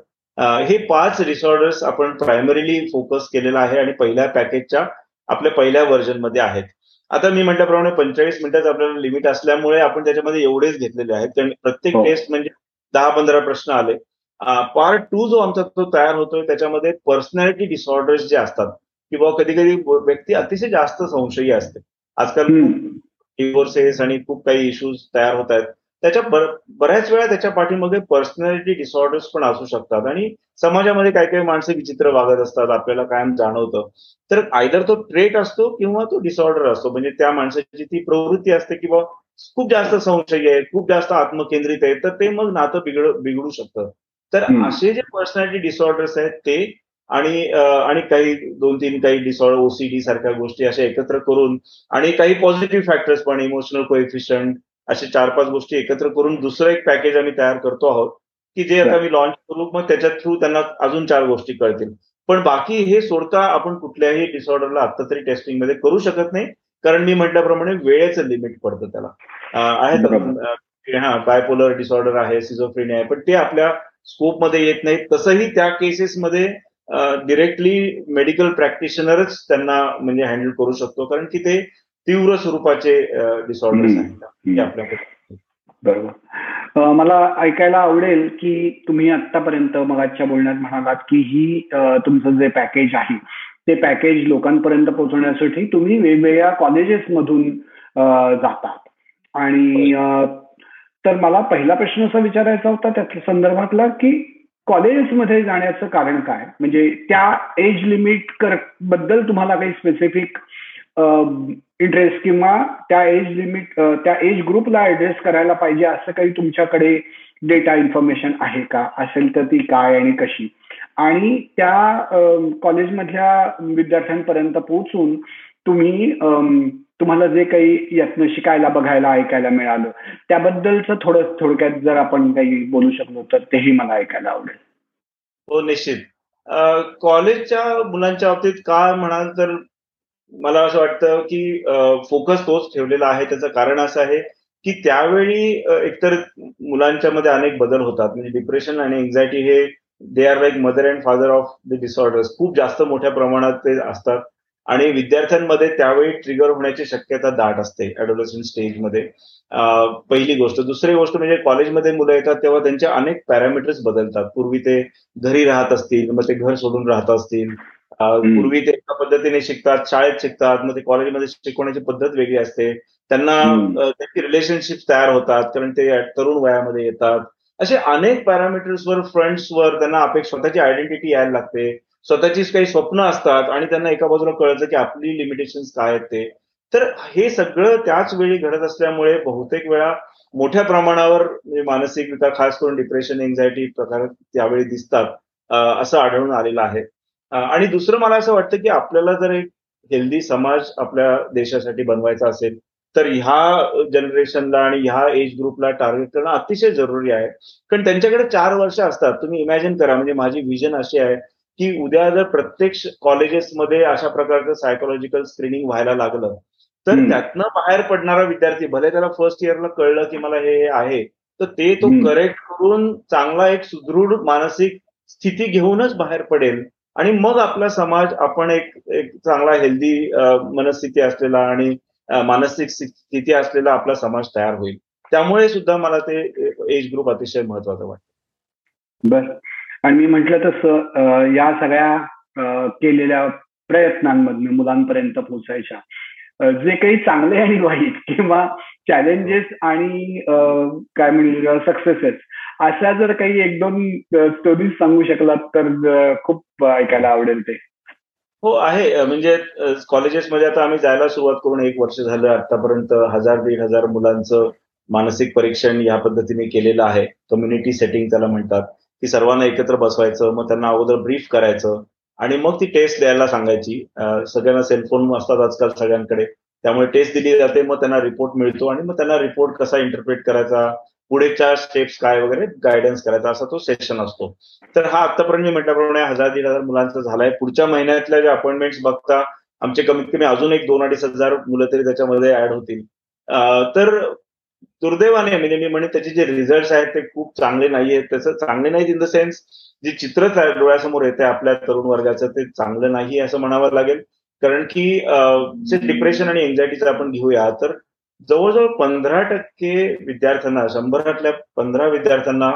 हे पाच डिसऑर्डर्स आपण प्रायमरीली फोकस केलेलं आहे आणि पहिल्या पॅकेजच्या आपल्या पहिल्या व्हर्जनमध्ये आहेत. आता मी म्हटल्याप्रमाणे पंचेचाळीस मिनिटाचं आपल्याला लिमिट असल्यामुळे आपण त्याच्यामध्ये एवढेच घेतलेले आहेत. कारण प्रत्येक टेस्ट हो. म्हणजे दहा पंधरा प्रश्न आले. पार्ट टू जो आमचा तो तयार होतोय त्याच्यामध्ये पर्सनॅलिटी डिसऑर्डर्स जे असतात किंवा कधी कधी व्यक्ती अतिशय जास्त संशयी असते. आजकाल डिवोर्सेस आणि खूप काही इश्यूज तयार होत आहेत. त्याच्या बऱ्याच वेळा त्याच्या पाठीमध्ये पर्सनॅलिटी डिसऑर्डर्स पण असू शकतात. आणि समाजामध्ये काही काही माणसं विचित्र वागत असतात आपल्याला कायम जाणवतं. तर आयदर तो ट्रेट असतो किंवा तो डिसऑर्डर असतो. म्हणजे त्या माणसाची ती प्रवृत्ती असते किंवा खूप जास्त संशय आहे खूप जास्त आत्मकेंद्रित आहे तर ते मग नातं बिघड बिघडू शकतं. तर असे जे पर्सनॅलिटी डिसऑर्डर्स आहेत ते आणि आणि काही दोन तीन काही डिसऑर्डर ओसीडी सारख्या गोष्टी अशा एकत्र करून आणि काही पॉझिटिव्ह फॅक्टर्स पण इमोशनल कोएफिशियंट असे चार पाच गोष्टी एकत्र करून दुसरं एक पॅकेज आम्ही तयार करतो आहोत की जे आता मी लॉन्च करू मग त्याच्या थ्रू त्यांना अजून चार गोष्टी कळतील. पण बाकी हे सोडता आपण कुठल्याही डिसऑर्डरला आता तरी टेस्टिंगमध्ये करू शकत नाही कारण मी म्हटल्याप्रमाणे वेळेचं लिमिट पडतं त्याला. आहेत हा बायपोलर डिसऑर्डर आहे सिझोफ्रेनी आहे पण ते आपल्या स्कोपमध्ये येत नाही तसंही त्या केसेसमध्ये डिरेक्टली मेडिकल प्रॅक्टिशनरच त्यांना म्हणजे हँडल करू शकतो कारण की ते तीव्र स्वरूपाचे डिसऑर्डर्स आहेत आपल्याकडे बरोबर. मला ऐकायला आवडेल की तुम्ही आतापर्यंत मगाच्या बोलण्यात म्हणालात की ही तुमचं जे पॅकेज आहे ते पॅकेज लोकांपर्यंत पोहोचवण्यासाठी तुम्ही वेगवेगळ्या कॉलेजेस मधून जातात. आणि तर मला पहिला प्रश्न असा विचारायचा होता त्या संदर्भातला की कॉलेजेसमध्ये जाण्याचं कारण काय? म्हणजे त्या एज लिमिट कर बद्दल तुम्हाला काही स्पेसिफिक इंटरेस्ट किंवा त्या एज लिमिट त्या एज ग्रुपला ऍड्रेस करायला पाहिजे असं काही तुमच्याकडे डेटा इन्फॉर्मेशन आहे का? असेल तर ती काय आणि कशी? आणि त्या कॉलेजमधल्या विद्यार्थ्यांपर्यंत पोहोचून तुम्ही तुम्हाला जे काही यातनं शिकायला बघायला ऐकायला मिळालं त्याबद्दलच थोडं थोडक्यात जर आपण काही बोलू शकलो तर तेही मला ऐकायला आवडेल. हो निश्चित. कॉलेजच्या मुलांच्या बाबतीत का म्हणाल तर मला असं वाटतं की फोकस तोच ठेवलेला आहे. त्याचं कारण असं आहे की त्यावेळी एकतर मुलांच्या मध्ये अनेक बदल होतात. म्हणजे डिप्रेशन आणि एन्झायटी हे they are like mother and father of the disorders खूप जास्त मोठ्या प्रमाणात ते असतात. आणि विद्यार्थ्यांमध्ये त्यावेळी ट्रिगर होण्याची शक्यता दाट असते ऍडोलसंट स्टेजमध्ये पहिली गोष्ट. दुसरी गोष्ट म्हणजे कॉलेजमध्ये मुलं येतात तेव्हा त्यांचे अनेक पॅरामीटर्स बदलतात. पूर्वी ते घरी राहत असतील मग ते घर सोडून राहत असतील. पूर्वी ते एका पद्धतीने शिकतात शाळेत शिकतात मग ते कॉलेजमध्ये शिकवण्याची पद्धत वेगळी असते. त्यांना त्यांची रिलेशनशिप तयार होतात कारण ते तरुण वयामध्ये येतात. असे अनेक पॅरामीटर्सवर फ्रंट्सवर त्यांना अपेक्षा स्वतःची आयडेंटिटी यायला लागते. स्वतःचीच काही स्वप्न असतात आणि त्यांना एका बाजूला कळतं की आपली लिमिटेशन काय आहेत ते. तर हे सगळं त्याच वेळी घडत असल्यामुळे बहुतेक वेळा मोठ्या प्रमाणावर म्हणजे मानसिकरित्या खास करून डिप्रेशन एन्झायटी प्रकार त्यावेळी दिसतात असं आढळून आलेलं आहे. आणि दुसरं मला असं वाटतं की आपल्याला जर एक हेल्दी समाज आपल्या देशासाठी बनवायचा असेल तर ह्या जनरेशनला आणि ह्या एज ग्रुपला टार्गेट करणं अतिशय जरुरी आहे. कारण त्यांच्याकडे चार वर्ष असतात. तुम्ही इमॅजिन करा म्हणजे माझी विजन अशी आहे की उद्या जर प्रत्येक कॉलेजेसमध्ये अशा प्रकारचं सायकोलॉजिकल स्क्रीनिंग व्हायला लागलं तर त्यातनं बाहेर पडणारा विद्यार्थी भले त्याला फर्स्ट इयरला कळलं की मला हे आहे तर ते तो करेक्ट करून चांगला एक सुदृढ मानसिक स्थिती घेऊनच बाहेर पडेल. आणि मग आपला समाज आपण एक एक चांगला हेल्दी मनस्थिती असलेला आणि मानसिक स्थिती असलेला आपला समाज तयार होईल. त्यामुळे सुद्धा मला ते एज ग्रुप अतिशय महत्वाचं वाटतं. बर. आणि मी म्हटलं तसं या सगळ्या केलेल्या प्रयत्नांमधून मुलांपर्यंत पोहोचायच्या जे काही चांगले आणि वाईट किंवा चॅलेंजेस आणि काय म्हणजे सक्सेसेस अशा जर काही एक दोन स्टोरीज सांगू शकलात तर खूप ऐकायला आवडेल ते. हो आहे. म्हणजे कॉलेजेसमध्ये आता आम्ही जायला सुरुवात करून एक वर्ष झालं. आतापर्यंत हजार दीड हजार मुलांचं मानसिक परीक्षण या पद्धतीने केलेलं आहे. कम्युनिटी सेटिंग त्याला म्हणतात. की सर्वांना एकत्र बसवायचं मग त्यांना अगोदर ब्रीफ करायचं आणि मग ती टेस्ट द्यायला सांगायची. सगळ्यांना सेलफोन असतात आजकाल सगळ्यांकडे. त्यामुळे टेस्ट दिली जाते मग त्यांना रिपोर्ट मिळतो आणि मग त्यांना रिपोर्ट कसा इंटरप्रेट करायचा पुढेच्या स्टेप्स काय वगैरे गायडन्स करायचा असा तो सेशन असतो. तर हा आतापर्यंत मी म्हटल्याप्रमाणे हजार दीड हजार मुलांचा झालाय. पुढच्या महिन्यातल्या जे अपॉइंटमेंट्स बघता आमचे कमीत कमी अजून एक दोन अडीच हजार मुलं तरी त्याच्यामध्ये ऍड होतील. तर दुर्दैवाने म्हणजे मी म्हणे त्याचे जे रिझल्ट आहेत ते खूप चांगले नाहीये त्याचं चांगले नाहीत इन द सेन्स जे चित्र डोळ्यासमोर येते आपल्या तरुण वर्गाचं ते चांगलं नाही असं म्हणावं लागेल. कारण की डिप्रेशन आणि एन्झायटीचं आपण घेऊया तर जवळजवळ पंधरा टक्के विद्यार्थ्यांना शंभरातल्या पंधरा विद्यार्थ्यांना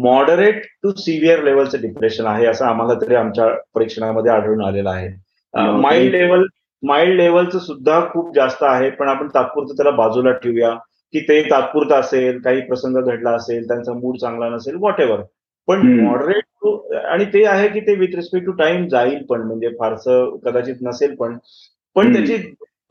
मॉडरेट टू सिव्हिअर लेवलचं डिप्रेशन आहे असं आम्हाला तरी आमच्या परीक्षणामध्ये आढळून आलेलं आहे. माइल्ड लेवल माइल्ड लेवलचं सुद्धा खूप जास्त आहे पण आपण तात्पुरतं त्याला बाजूला ठेवूया की ते तात्पुरतं असेल काही प्रसंग घडला असेल त्यांचा मूड चांगला नसेल व्हॉट एव्हर पण मॉडरेट आणि ते आहे की ते विथ रिस्पेक्ट टू टाइम जाईल पण म्हणजे फारसं कदाचित नसेल पण पण त्याची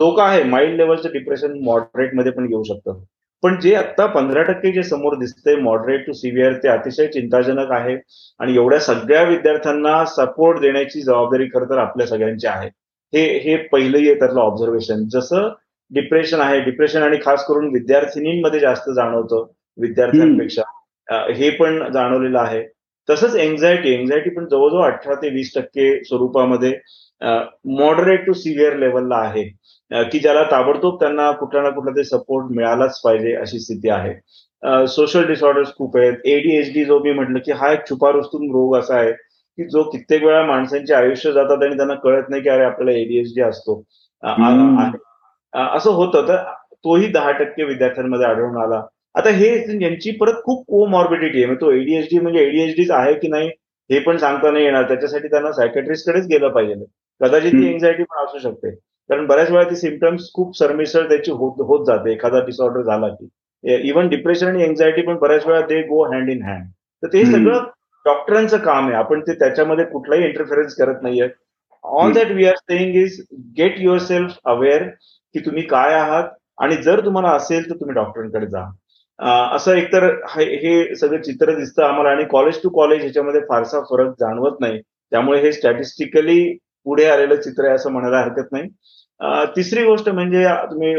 तो का आहे? माइल्ड लेवलचं डिप्रेशन मॉडरेटमध्ये पण घेऊ शकतं. पण जे आता पंधरा टक्के जे समोर दिसतंय मॉडरेट टू सिव्हिअर ते अतिशय चिंताजनक आहे. आणि एवढ्या सगळ्या विद्यार्थ्यांना सपोर्ट देण्याची जबाबदारी खरं तर आपल्या सगळ्यांची आहे. हे हे पहिलंही आहे त्यातलं ऑब्झर्वेशन जसं डिप्रेशन आहे डिप्रेशन आणि खास करून विद्यार्थिनींमध्ये जास्त जाणवतं विद्यार्थ्यांपेक्षा. हे पण जाणवलेलं आहे. तसंच एन्झायटी एन्झायटी पण जवळजवळ अठरा ते वीस टक्के स्वरूपामध्ये मॉडरेट टू सिव्हिअर लेवलला आहे. की ज्याला ताबडतोब त्यांना कुठला ना कुठला तरी सपोर्ट मिळालाच पाहिजे अशी स्थिती आहे. सोशल डिसऑर्डर्स खूप आहेत. एडीएचडी जो मी म्हटलं की हा एक छुपा रुस्तूम रोग असा आहे की जो कित्येक वेळा माणसांचे आयुष्य जातात आणि त्यांना कळत नाही की अरे आपल्याला एडीएचडी असतो. असं होतं तर तोही दहा टक्के विद्यार्थ्यांमध्ये आढळून आला. आता हे यांची परत खूप कोमॉर्बिडिटी आहे. तो एडीएचडी म्हणजे एडीएचडीच आहे की नाही हे पण सांगता नाही येणार. त्याच्यासाठी त्यांना सायकॅट्रिस्टकडेच गेलं पाहिजे. कदाचित ती एन्झायटी पण असू शकते. कारण बऱ्याच वेळा ती सिमटम्स खूप सरमिसळ त्याची होत होत जाते. एखादा डिसऑर्डर झाला की. इव्हन डिप्रेशन आणि एन्झायटी पण बऱ्याच वेळा ते गो हँड इन हँड तर ते सगळं डॉक्टरांचं काम आहे. आपण ते त्याच्यामध्ये कुठलाही इंटरफेरन्स करत नाहीये. All that we are saying is get yourself aware की तुम्ही काय आहात आणि जर तुम्हाला असेल तर तुम्ही डॉक्टरांकडे जा. असं एकतर हे सगळं चित्र दिसतं आम्हाला आणि कॉलेज टू कॉलेज ह्याच्यामध्ये फारसा फरक जाणवत नाही. त्यामुळे हे स्टॅटिस्टिकली पुढे आलेलं चित्र आहे असं म्हणायला हरकत नाही. तिसरी गोष्ट म्हणजे तुम्ही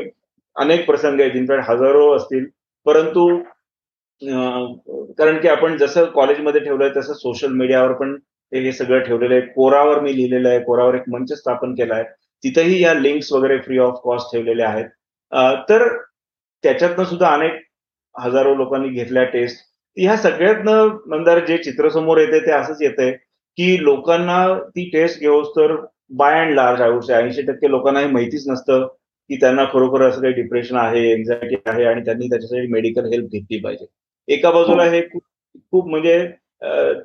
अनेक प्रसंग आहेत. इनफॅक्ट हजारो असतील. परंतु कारण की आपण जसं कॉलेजमध्ये ठेवलंय तसं सोशल मीडियावर पण हे सगळं ठेवलेलं आहे. कोरावर मी लिहिलेलं आहे. कोरावर एक मंच स्थापन केला आहे. तिथेही या लिंक्स वगैरे फ्री ऑफ कॉस्ट ठेवलेल्या आहेत. तर त्याच्यातनं सुद्धा अनेक हजारो लोकांनी घेतल्या टेस्ट ह्या सगळ्यातनं नंतर जे चित्र समोर येते ते असंच येतंय. की लोकांना ती टेस्ट घेऊस तर बाय अँड लार्ज आयुष्य ऐंशी टक्के लोकांना हे माहितीच नसतं की त्यांना खरोखर असं काही डिप्रेशन आहे एन्झायटी आहे आणि त्यांनी त्याच्यासाठी मेडिकल हेल्प घेतली पाहिजे. एका बाजूला हे खूप खूप म्हणजे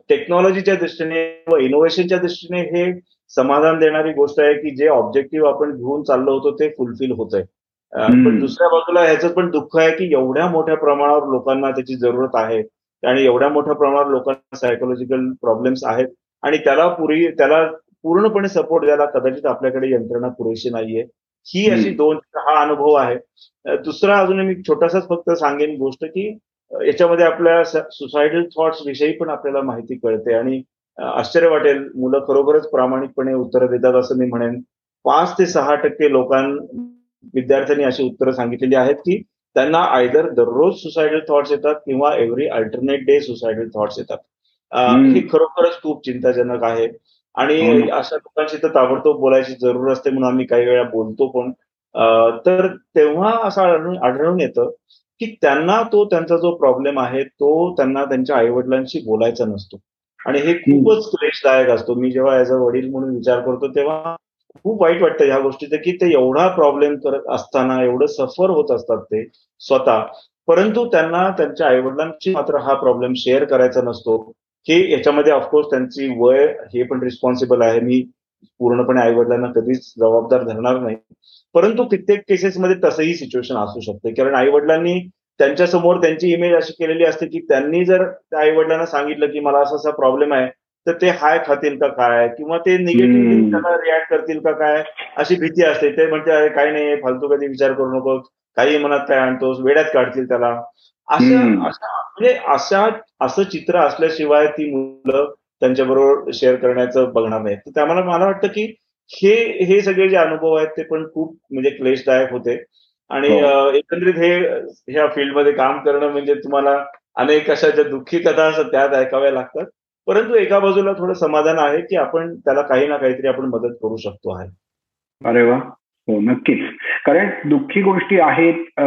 टेक्नॉलॉजीच्या दृष्टीने व इनोव्हेशनच्या दृष्टीने हे समाधान देणारी गोष्ट आहे की जे ऑब्जेक्टिव्ह आपण घेऊन चाललो होतो ते फुलफिल होत आहे पण दुसऱ्या बाजूला ह्याचं पण दुःख आहे की एवढ्या मोठ्या प्रमाणावर लोकांना त्याची जरूरत आहे आणि एवढ्या मोठ्या प्रमाणावर लोकांना सायकोलॉजिकल प्रॉब्लेम्स आहेत आणि त्याला पुरी त्याला पूर्णपणे सपोर्ट द्यायला कदाचित आपल्याकडे यंत्रणा पुरेशी नाहीये. ही अशी दोन हा अनुभव आहे. दुसरा अजून मी छोटासाच फक्त सांगेन गोष्ट की याच्यामध्ये आपल्या सुसायडल थॉट्स विषयी पण आपल्याला माहिती कळते आणि आश्चर्य वाटेल. मुलं खरोखरच प्रामाणिकपणे उत्तरं देतात असं मी म्हणेन. पाच ते सहा टक्के लोकां विद्यार्थ्यांनी अशी उत्तरं सांगितलेली आहेत की त्यांना आयदर दररोज सुसायडल थॉट्स येतात किंवा every alternate day suicidal thoughts येतात. हे खरोखरच खूप चिंताजनक आहे. आणि हो अशा लोकांशी तर ताबडतोब बोलायची जरूर असते म्हणून आम्ही काही वेळा बोलतो पण तर तेव्हा असं आढळून आढळून येतं की त्यांना तो त्यांचा जो प्रॉब्लेम आहे तो त्यांना त्यांच्या आईवडिलांशी बोलायचा नसतो. आणि हे खूपच क्लेशदायक असतो. मी जेव्हा ऍज अ वडील म्हणून विचार करतो तेव्हा खूप वाईट वाटतं ह्या गोष्टीचं की ते एवढा प्रॉब्लेम करत असताना एवढं सफर होत असतात ते स्वतः. परंतु त्यांना त्यांच्या आईवडिलांशी मात्र हा प्रॉब्लेम शेअर करायचा नसतो. हे याच्यामध्ये ऑफकोर्स त्यांची वय हे पण रिस्पॉन्सिबल आहे. मी पूर्णपणे आईवडिलांना कधीच जबाबदार धरणार नाही. परंतु कित्येक केसेसमध्ये तसंही सिच्युएशन असू शकते. कारण आईवडिलांनी त्यांच्यासमोर त्यांची इमेज अशी केलेली असते की त्यांनी जर त्या आईवडिलांना सांगितलं की मला असा असा प्रॉब्लेम आहे तर ते हाय खातील का काय? किंवा ते निगेटिव्हली त्याला रिॲक्ट करतील का काय? अशी भीती असते. ते म्हणते अरे काही नाही फालतू कधी विचार करू नको काही मनात काय आणतोस? वेड्यात काढतील त्याला. अशा म्हणजे अशा असं चित्र असल्याशिवाय ती मुलं त्यांच्याबरोबर शेअर करण्याचं बघणार नाही तर त्यामुळे मला वाटतं की हे हे सगळे जे अनुभव आहेत ते पण खूप म्हणजे क्लेशदायक होते. आणि हो. एकंदरीत हे ह्या फील्डमध्ये काम करणं म्हणजे तुम्हाला अनेक अशा ज्या दुःखी कथा असतात त्यात ऐकाव्या लागतात. परंतु एका बाजूला थोडं समाधान आहे की आपण त्याला काही ना काहीतरी आपण मदत करू शकतो आहे. अरे वा. हो नक्कीच. कारण दुःखी गोष्टी आहेत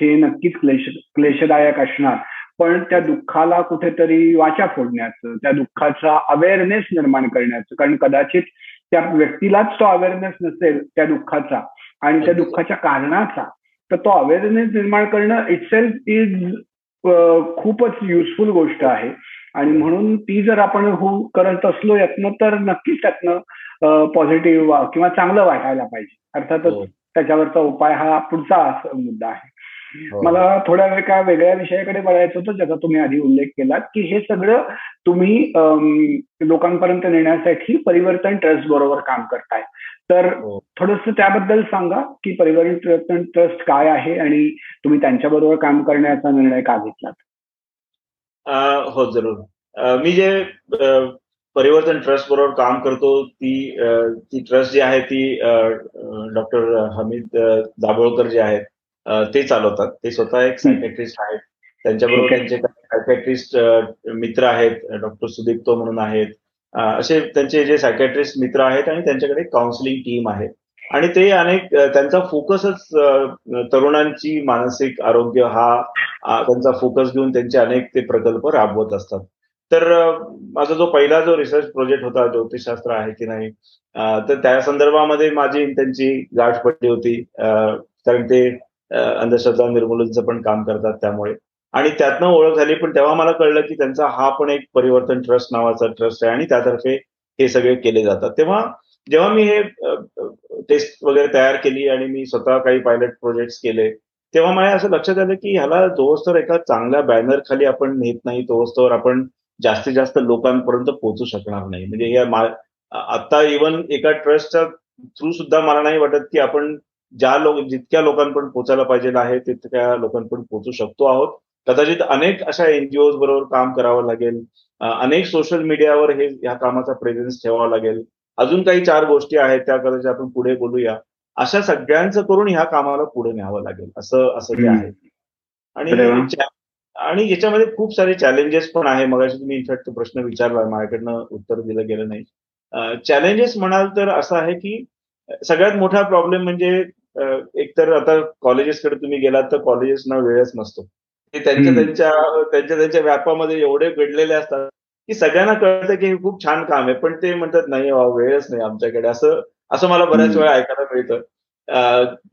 हे नक्कीच क्लेश क्लेशदायक असणार. पण त्या दुःखाला कुठेतरी वाचा फोडण्याचं त्या दुःखाचा अवेअरनेस निर्माण करण्याचं. कारण कदाचित त्या व्यक्तीलाच तो अवेअरनेस नसेल त्या दुःखाचा आणि त्या दुःखाच्या कारणाचा तर तो अवेअरनेस निर्माण करणं इटसेल्फ इज खूपच युजफुल गोष्ट आहे. आणि म्हणून ती जर आपण हो करत असलो यातनं तर नक्कीच त्यातनं पॉझिटिव्ह किंवा चांगलं वाटायला पाहिजे. अर्थातच हो. त्याच्यावरचा उपाय हा पुढचा मुद्दा आहे. मला थोड्या वेळ काय वेगळ्या विषयाकडे बघायचं होतं ज्याचा तुम्ही आधी उल्लेख केलात की हे सगळं तुम्ही लोकांपर्यंत नेण्यासाठी परिवर्तन ट्रस्ट बरोबर काम करताय. तर हो. थोडस त्याबद्दल सांगा की परिवर्तन ट्रस्ट काय आहे आणि तुम्ही त्यांच्याबरोबर काम करण्याचा निर्णय का घेतलात? हो जरूर. मी जे परिवर्तन ट्रस्ट बरोबर काम करतो ती ती ट्रस्ट जी आहे ती डॉक्टर हमीद दाभोळकर जे आहेत ते चालवतात. ते स्वतः एक सायकॅट्रिस्ट आहेत. त्यांच्याबरोबर त्यांचे सायकॅट्रिस्ट मित्र आहेत. डॉक्टर सुदीप्तो म्हणून आहेत. असे त्यांचे जे सायकॅट्रिस्ट मित्र आहेत आणि त्यांच्याकडे काउन्सिलिंग टीम आहे. आणि ते अनेक त्यांचा फोकसच तरुणांची मानसिक आरोग्य हा त्यांचा फोकस घेऊन त्यांचे अनेक ते प्रकल्प राबवत असतात. तर माझा जो पहिला जो रिसर्च प्रोजेक्ट होता ज्योतिषशास्त्र आहे की नाही तर त्या संदर्भामध्ये माझी त्यांची गाठ पडली होती कारण ते अंधश्रद्धा निर्मूलनचं पण काम करतात त्यामुळे. आणि त्यातनं ओळख झाली पण तेव्हा मला कळलं की त्यांचा हा पण एक परिवर्तन ट्रस्ट नावाचा ट्रस्ट आहे आणि त्यातर्फे हे सगळे केले जातात. तेव्हा जेव्हा मी हे टेस्ट वगैरे तयार केली आणि मी स्वतः काही पायलट प्रोजेक्ट केले तेव्हा मला असं लक्षात आलं की ह्याला जोस्तवर एका चांगल्या बॅनर खाली आपण नेत नाही तोस्तवर आपण जास्तीत जास्त लोकांपर्यंत पोहोचू शकणार नाही. म्हणजे या आता इवन एका ट्रस्टच्या थ्रू सुद्धा मला नाही वाटत की आपण ज्या लोक जितक्या लोकांपर्यंत पोहोचायला पाहिजे आहे तितक्या लोकांपर्यंत पोहोचू शकतो आहोत. कदाचित अनेक अशा एनजीओ बरोबर काम करावं लागेल. अनेक सोशल मीडियावर हे या कामाचा प्रेझेन्स ठेवावा लागेल. अजून काही चार गोष्टी आहेत त्या कदाचित आपण पुढे बोलूया. अशा सगळ्यांचं करून ह्या कामाला पुढे न्यावं लागेल असं असं ते आहे. आणि आणि याच्यामध्ये खूप सारे चॅलेंजेस पण आहे. मग तुम्ही इनफॅक्ट प्रश्न विचारला माझ्याकडनं उत्तर दिलं गेलं नाही. चॅलेंजेस म्हणाल तर असं आहे की सगळ्यात मोठा प्रॉब्लेम म्हणजे एकतर आता कॉलेजेसकडे तुम्ही गेलात तर कॉलेजेसना वेळच नसतो. ते त्यांच्या त्यांच्या त्यांच्या त्यांच्या व्यापामध्ये एवढे घडलेले असतात की सगळ्यांना कळतं की हे खूप छान काम आहे पण ते म्हणतात नाही वेळच नाही आमच्याकडे. असं असं मला बऱ्याच वेळा ऐकायला मिळतं.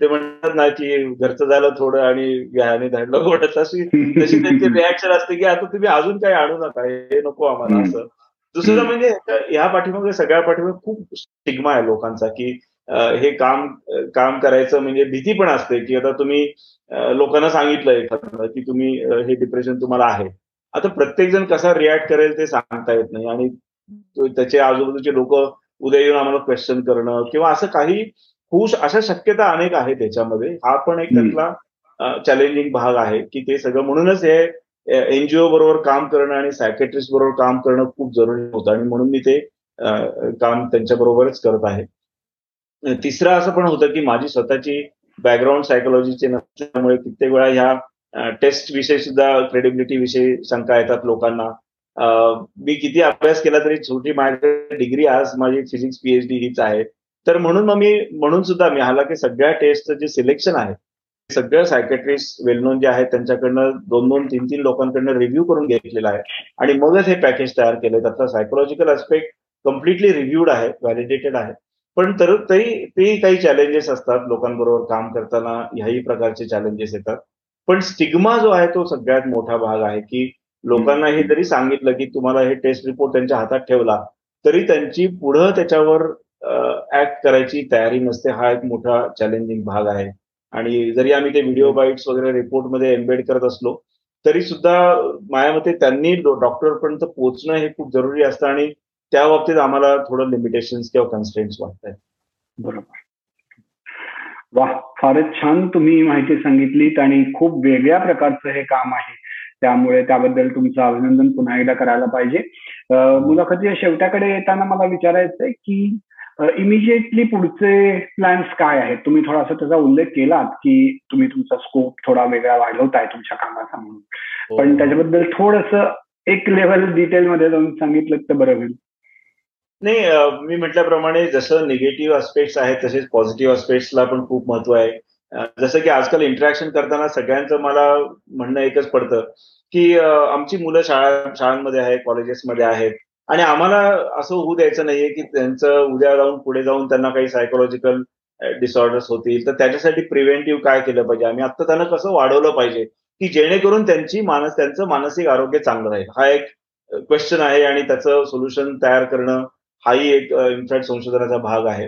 ते म्हणतात ना की घरचं झालं थोडं आणि व्यायाने धाडलं ओढत अशी तशी त्यांची रिॲक्शन असते की आता तुम्ही अजून काही आणू नका हे नको आम्हाला असं. दुसरं म्हणजे ह्या पाठीमागे सगळ्या पाठीमागे खूप स्टिग्मा आहे लोकांचा की हे काम काम करायचं म्हणजे भीती पण असते की आता तुम्ही लोकांना सांगितलं एखादं की तुम्ही हे डिप्रेशन तुम्हाला आहे. आता प्रत्येक जण कसा रिॲक्ट करेल ते सांगता येत नाही आणि त्याचे आजूबाजूचे लोक उद्या येऊन आम्हाला क्वेश्चन करणं किंवा असं काही होऊ अशा शक्यता अनेक आहेत त्याच्यामध्ये हा पण एक त्यातला चॅलेंजिंग भाग आहे की ते सगळं म्हणूनच हे एनजीओ बरोबर काम करणं आणि सायकेट्रिस्ट बरोबर काम करणं खूप जरुरी होतं आणि म्हणून मी ते काम त्यांच्या बरोबरच करत आहे. तिसरं असं पण होतं की माझी स्वतःची बॅकग्राऊंड सायकोलॉजीचे नसल्यामुळे कित्येक वेळा ह्या टेस्ट विषयी सुद्धा क्रेडिबिलिटी विषयी शंका येतात लोकांना. मी किती अभ्यास केला तरी छोटी माझी डिग्री आज माझी फिजिक्स पीएचडी हीच आहे. तर म्हणून मग मी म्हणून सुद्धा मी हाला की सगळ्या टेस्टचं जे सिलेक्शन आहे सगळं सायकेट्रिस्ट वेल नोन जे आहेत त्यांच्याकडनं दोन दोन तीन तीन लोकांकडनं रिव्ह्यू करून घेतलेला आहे. आणि मगच हे पॅकेज तयार केले त्यातला सायकोलॉजिकल आस्पेक्ट कम्प्लिटली रिव्ह्यूड आहे व्हॅलिडेटेड आहे. पण तर तरी तेही काही चॅलेंजेस असतात लोकांबरोबर काम करताना ह्याही प्रकारचे चॅलेंजेस येतात. पण स्टिग्मा जो आहे तो सगळ्यात मोठा भाग आहे की लोकांना हे जरी सांगितलं की तुम्हाला हे टेस्ट रिपोर्ट त्यांच्या हातात ठेवला तरी त्यांची पुढं त्याच्यावर ऍक्ट करायची तयारी नसते. हा एक मोठा चॅलेंजिंग भाग आहे. आणि जरी आम्ही ते व्हिडिओ बाईट्स वगैरे रिपोर्टमध्ये एम्बेड करत असलो तरी सुद्धा माझ्या मते त्यांनी डॉक्टरपर्यंत पोहोचणं हे खूप जरुरी असतं. आणि त्या बाबतीत आम्हाला थोडं लिमिटेशन किंवा कन्स्टेंट्स वाटत आहेत बरोबर. वा फारच छान तुम्ही माहिती सांगितलीत आणि खूप वेगळ्या प्रकारचं हे काम आहे. त्यामुळे त्याबद्दल तुमचं अभिनंदन पुन्हा एकदा करायला पाहिजे. मुलाखतीच्या शेवट्याकडे येताना मला विचारायचं आहे की इमिजिएटली पुढचे प्लॅन्स काय आहेत? तुम्ही थोडासा त्याचा उल्लेख केलात की तुम्ही तुमचा स्कोप थोडा वेगळा वाढवताय तुमच्या कामाचा म्हणून. हो. पण त्याच्याबद्दल थोडस एक लेवल डिटेलमध्ये जाऊन सांगितलं तर बरं होईल. नाही मी म्हटल्याप्रमाणे जसं निगेटिव्ह अस्पेक्ट्स आहेत तसेच पॉझिटिव्ह अस्पेक्ट्सला पण खूप महत्त्व आहे. जसं की आजकाल इंटरॅक्शन करताना सगळ्यांचं मला म्हणणं एकच पडतं की आमची मुलं शाळा शाळांमध्ये आहेत कॉलेजेसमध्ये आहेत आणि आम्हाला असं होऊ द्यायचं नाहीये की त्यांचं उद्या जाऊन पुढे जाऊन त्यांना काही सायकोलॉजिकल डिसऑर्डर्स होतील तर त्याच्यासाठी प्रिव्हेंटिव्ह काय केलं पाहिजे? आम्ही आता त्यांना कसं वाढवलं पाहिजे? की जेणेकरून त्यांची मानस त्यांचं मानसिक आरोग्य चांगलं राहील? हा एक क्वेश्चन आहे आणि त्याचं सोल्युशन तयार करणं हाही एक इनफॅक्ट संशोधनाचा भाग आहे.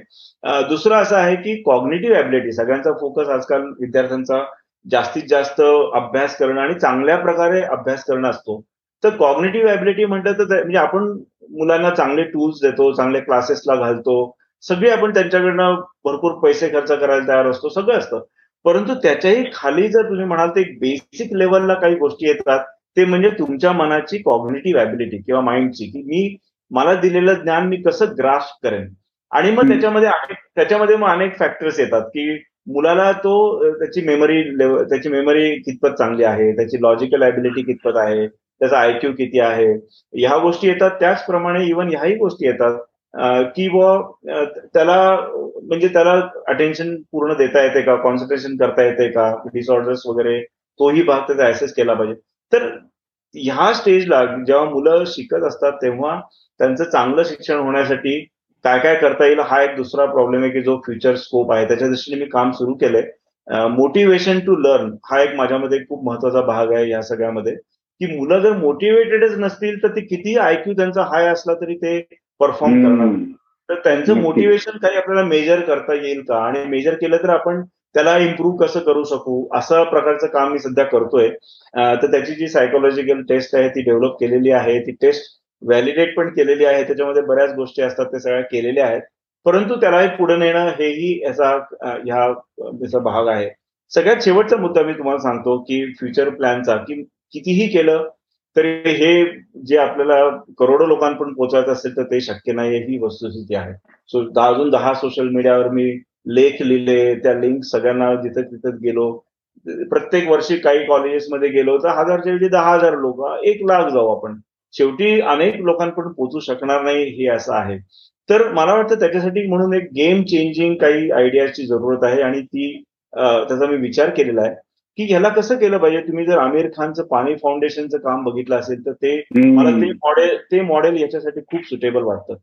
दुसरं असं आहे की कॉग्नेटिव्ह ॲबिलिटी सगळ्यांचा फोकस आजकाल विद्यार्थ्यांचा जास्तीत जास्त अभ्यास करणं आणि चांगल्या प्रकारे अभ्यास करणं असतो. तर कॉग्नेटिव्ह ॲबिलिटी म्हणतात तर म्हणजे आपण मुलांना चांगले टूल्स देतो चांगले क्लासेसला घालतो सगळे आपण त्यांच्याकडनं भरपूर पैसे खर्च करायला तयार असतो सगळं असतं. परंतु त्याच्याही खाली जर तुम्ही म्हणाल तर बेसिक लेवलला काही गोष्टी येतात ते म्हणजे तुमच्या मनाची कॉग्नेटिव्ह ॲबिलिटी किंवा माइंडची की मी मला दिलेलं ज्ञान मी कसं ग्राफ्ट करेन? आणि मग त्याच्यामध्ये त्याच्यामध्ये मग अनेक फॅक्टर्स येतात की मुलाला तो त्याची मेमरी त्याची मेमरी कितपत चांगली आहे? त्याची लॉजिकल ॲबिलिटी कितपत आहे? त्याचा आयक्यू किती आहे? ह्या गोष्टी येतात. त्याचप्रमाणे इव्हन ह्याही गोष्टी येतात की व त्याला म्हणजे त्याला अटेन्शन पूर्ण देता येते का? कॉन्सन्ट्रेशन करता येते का? डिसऑर्डर्स वगैरे तोही भाग त्याचा ऍसेस केला पाहिजे. तर ह्या स्टेजला जेव्हा मुलं शिकत असतात तेव्हा त्यांचं चांगलं शिक्षण होण्यासाठी काय काय करता येईल हा एक दुसरा प्रॉब्लेम आहे की जो फ्युचर स्कोप आहे. त्याच्या दृष्टीने मी काम सुरू केलंय. मोटिवेशन टू लर्न हा एक माझ्यामध्ये खूप महत्त्वाचा भाग आहे या सगळ्यामध्ये. की मुलं जर मोटिवेटेडच नसतील तर ते किती आयक्यू त्यांचा हाय असला तरी ते परफॉर्म करणार तर त्यांचं मोटिवेशन काही आपल्याला मेजर करता येईल का? आणि मेजर केलं तर आपण त्याला इम्प्रूव्ह कसं करू शकू? असं प्रकारचं काम मी सध्या करतोय. तर त्याची जी सायकोलॉजिकल टेस्ट आहे ती डेव्हलप केलेली आहे. ती टेस्ट व्हॅलिडेट पण केलेली आहे. त्याच्यामध्ये बऱ्याच गोष्टी असतात त्या सगळ्या केलेल्या आहेत. परंतु त्यालाही पुढे नेणं हेही याचा ह्या भाग आहे. सगळ्यात शेवटचा मुद्दा मी तुम्हाला सांगतो की फ्युचर प्लॅनचा की कितीही केलं तरी हे जे आपल्याला करोडो लोकांपर्यंत पोहोचायचं असेल तर ते शक्य नाही. ही वस्तुस्थिती आहे. सो अजून दहा सोशल मीडियावर मी लेख लिहिले त्या लिंक सगळ्यांना जिथं तिथं गेलो. प्रत्येक वर्षी काही कॉलेजेसमध्ये गेलो तर हजारच्या ऐवजी दहा हजार लोक एक लाख जाऊ आपण. शेवटी अनेक लोकांपर्यंत पोहोचू शकणार नाही हे असं आहे. तर मला वाटतं त्याच्यासाठी म्हणून एक गेम चेंजिंग काही आयडियाची जरूरत आहे आणि ती त्याचा मी विचार केलेला आहे की ह्याला कसं केलं पाहिजे? तुम्ही जर आमिर खानचं पाणी फाउंडेशनचं काम बघितलं असेल तर ते मला ते मॉडेल ते मॉडेल याच्यासाठी खूप सुटेबल वाटतं.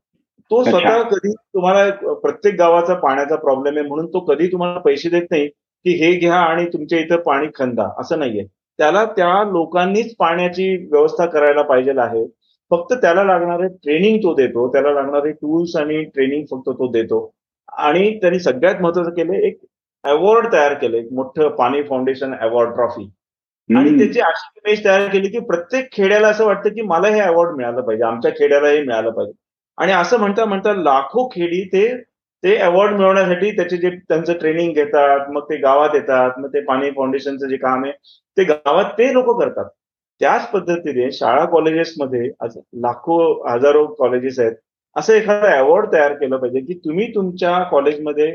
तो स्वतः कधी तुम्हाला प्रत्येक गावाचा पाण्याचा प्रॉब्लेम आहे म्हणून तो कधी तुम्हाला पैसे देत नाही की हे घ्या आणि तुमच्या इथं पाणी खंदा असं नाहीये. त्याला त्या लोकांनीच पाण्याची व्यवस्था करायला पाहिजे आहे. फक्त त्याला लागणारे ट्रेनिंग तो देतो त्याला लागणारे टूल्स आणि ट्रेनिंग फक्त तो देतो. आणि त्यांनी सगळ्यात महत्वाचं केलं एक अवॉर्ड तयार केलं एक मोठं पाणी फाउंडेशन अवॉर्ड ट्रॉफी आणि त्याची अशी इमेज तयार केली की प्रत्येक खेड्याला असं वाटतं की मला हे अवॉर्ड मिळालं पाहिजे आमच्या खेड्याला हे मिळालं पाहिजे. आणि असं म्हणता म्हणता लाखो खेडी ते ते अवॉर्ड मिळवण्यासाठी त्याचे जे त्यांचं ट्रेनिंग घेतात मग ते गावात येतात मग ते पाणी फाउंडेशनचं जे काम आहे ते गावात ते लोक करतात. त्याच पद्धतीने शाळा कॉलेजेसमध्ये लाखो हजारो कॉलेजेस आहेत. असं एखादा अवॉर्ड तयार केलं पाहिजे की तुम्ही तुमच्या कॉलेजमध्ये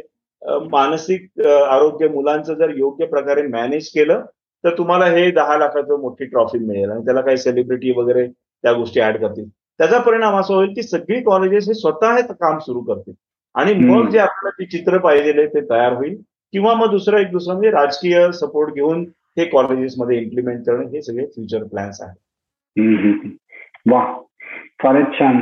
मानसिक आरोग्य मुलांचं जर योग्य प्रकारे मॅनेज केलं तर तुम्हाला हे दहा लाखाचं मोठी ट्रॉफी मिळेल आणि त्याला काही सेलिब्रिटी वगैरे त्या गोष्टी ऍड करतील. त्याचा परिणाम असा होईल की सगळी कॉलेजेस हे स्वतः हे काम सुरू करतील. आणि मग जे आपल्याला जे चित्र पाहिजे ते तयार होईल. किंवा मग दुसरं एक दुसरं म्हणजे राजकीय सपोर्ट घेऊन हे कॉलेजेसमध्ये इम्प्लिमेंट करणं हे सगळे फ्युचर प्लॅन्स आहेत. वा फारच छान.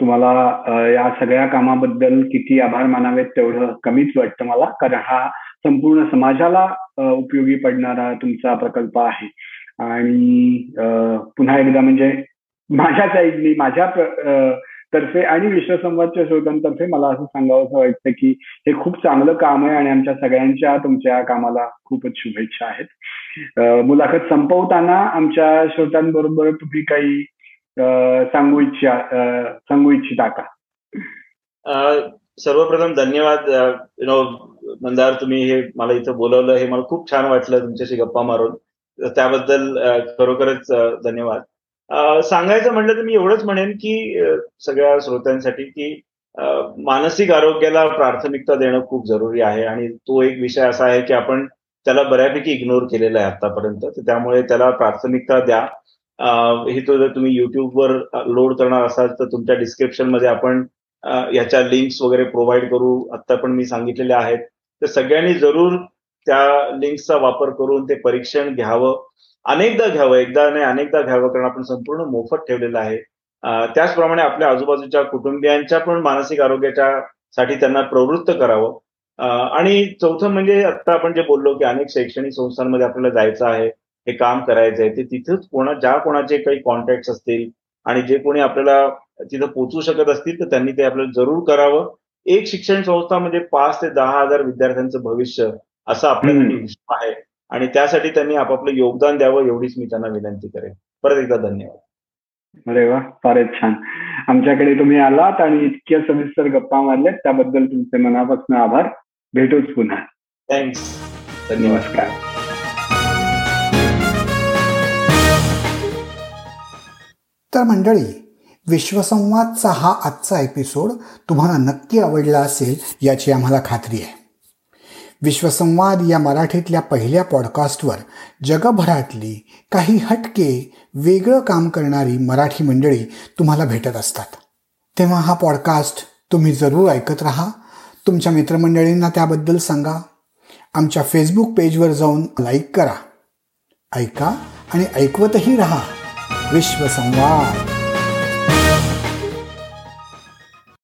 तुम्हाला या सगळ्या कामाबद्दल किती आभार मानावेत तेवढं कमीच वाटतं मला कारण हा संपूर्ण समाजाला उपयोगी पडणारा तुमचा प्रकल्प आहे. आणि पुन्हा एकदा म्हणजे माझ्याच ऐकली माझ्या तर्फे आणि विश्वसंवादच्या श्रोत्यांतर्फे मला असं सांगावं असं वाटतं की हे खूप चांगलं काम आहे आणि आमच्या सगळ्यांच्या तुमच्या कामाला खूपच शुभेच्छा आहेत. मुलाखत संपवताना आमच्या श्रोत्यांबरोबर तुम्ही काही सांगू इच्छा सांगू इच्छिता का? सर्वप्रथम धन्यवाद यु नो मंदार तुम्ही हे मला इथं बोलवलं हे मला खूप छान वाटलं तुमच्याशी गप्पा मारून. त्याबद्दल खरोखरच धन्यवाद. सांगायचं म्हटलं तर मी एवढंच म्हणेन की सगळ्या श्रोत्यांसाठी की मानसिक आरोग्याला प्राथमिकता देणं खूप जरुरी आहे. आणि तो एक विषय असा आहे की आपण त्याला बऱ्यापैकी इग्नोर केलेला आहे आतापर्यंत. तर त्यामुळे त्याला प्राथमिकता द्या. हे तो जर तुम्ही युट्यूबवर लोड करणार असाल तर तुमच्या डिस्क्रिप्शनमध्ये आपण याच्या लिंक्स वगैरे प्रोव्हाइड करू. आता पण मी सांगितलेले आहेत. तर सगळ्यांनी जरूर त्या लिंक्सचा वापर करून ते परीक्षण घ्यावं. अनेकदा घ्यावं एकदा नाही अनेकदा घ्यावं कारण आपण संपूर्ण मोफत ठेवलेलं आहे. त्याचप्रमाणे आपल्या आजूबाजूच्या कुटुंबियांच्या पण मानसिक आरोग्याच्या साठी त्यांना प्रवृत्त करावं. आणि चौथं म्हणजे आता आपण जे बोललो की अनेक शैक्षणिक संस्थांमध्ये आपल्याला जायचं आहे हे काम करायचं आहे ते तिथंच कोणा ज्या कोणाचे काही कॉन्टॅक्ट असतील आणि जे कोणी आपल्याला तिथं पोचू शकत असतील तर त्यांनी ते आपल्याला जरूर करावं. एक शिक्षण संस्था म्हणजे पाच ते दहा हजार विद्यार्थ्यांचं भविष्य असं आपल्यासाठी विश्व आहे. आणि त्यासाठी त्यांनी आपापलं योगदान द्यावं एवढीच मी त्यांना विनंती करेन. परत एकदा धन्यवाद. अरे वा फारच छान. आमच्याकडे तुम्ही आलात आणि इतक्या सविस्तर गप्पा मारल्यात त्याबद्दल तुमचे मनापासून आभार. भेटूच पुन्हा. थँक्स नमस्कार. तर मंडळी विश्वसंवादचा हा आजचा एपिसोड तुम्हाला नक्की आवडला असेल याची आम्हाला खात्री आहे. विश्वसंवाद या मराठीतल्या पहिल्या पॉडकास्टवर जगभरातली काही हटके वेगळं काम करणारी मराठी मंडळी तुम्हाला भेटत असतात. तेव्हा हा पॉडकास्ट तुम्ही जरूर ऐकत राहा. तुमच्या मित्रमंडळींना त्याबद्दल सांगा. आमच्या फेसबुक पेजवर जाऊन लाईक करा. ऐका आणि ऐकवतही राहा. विश्वसंवाद.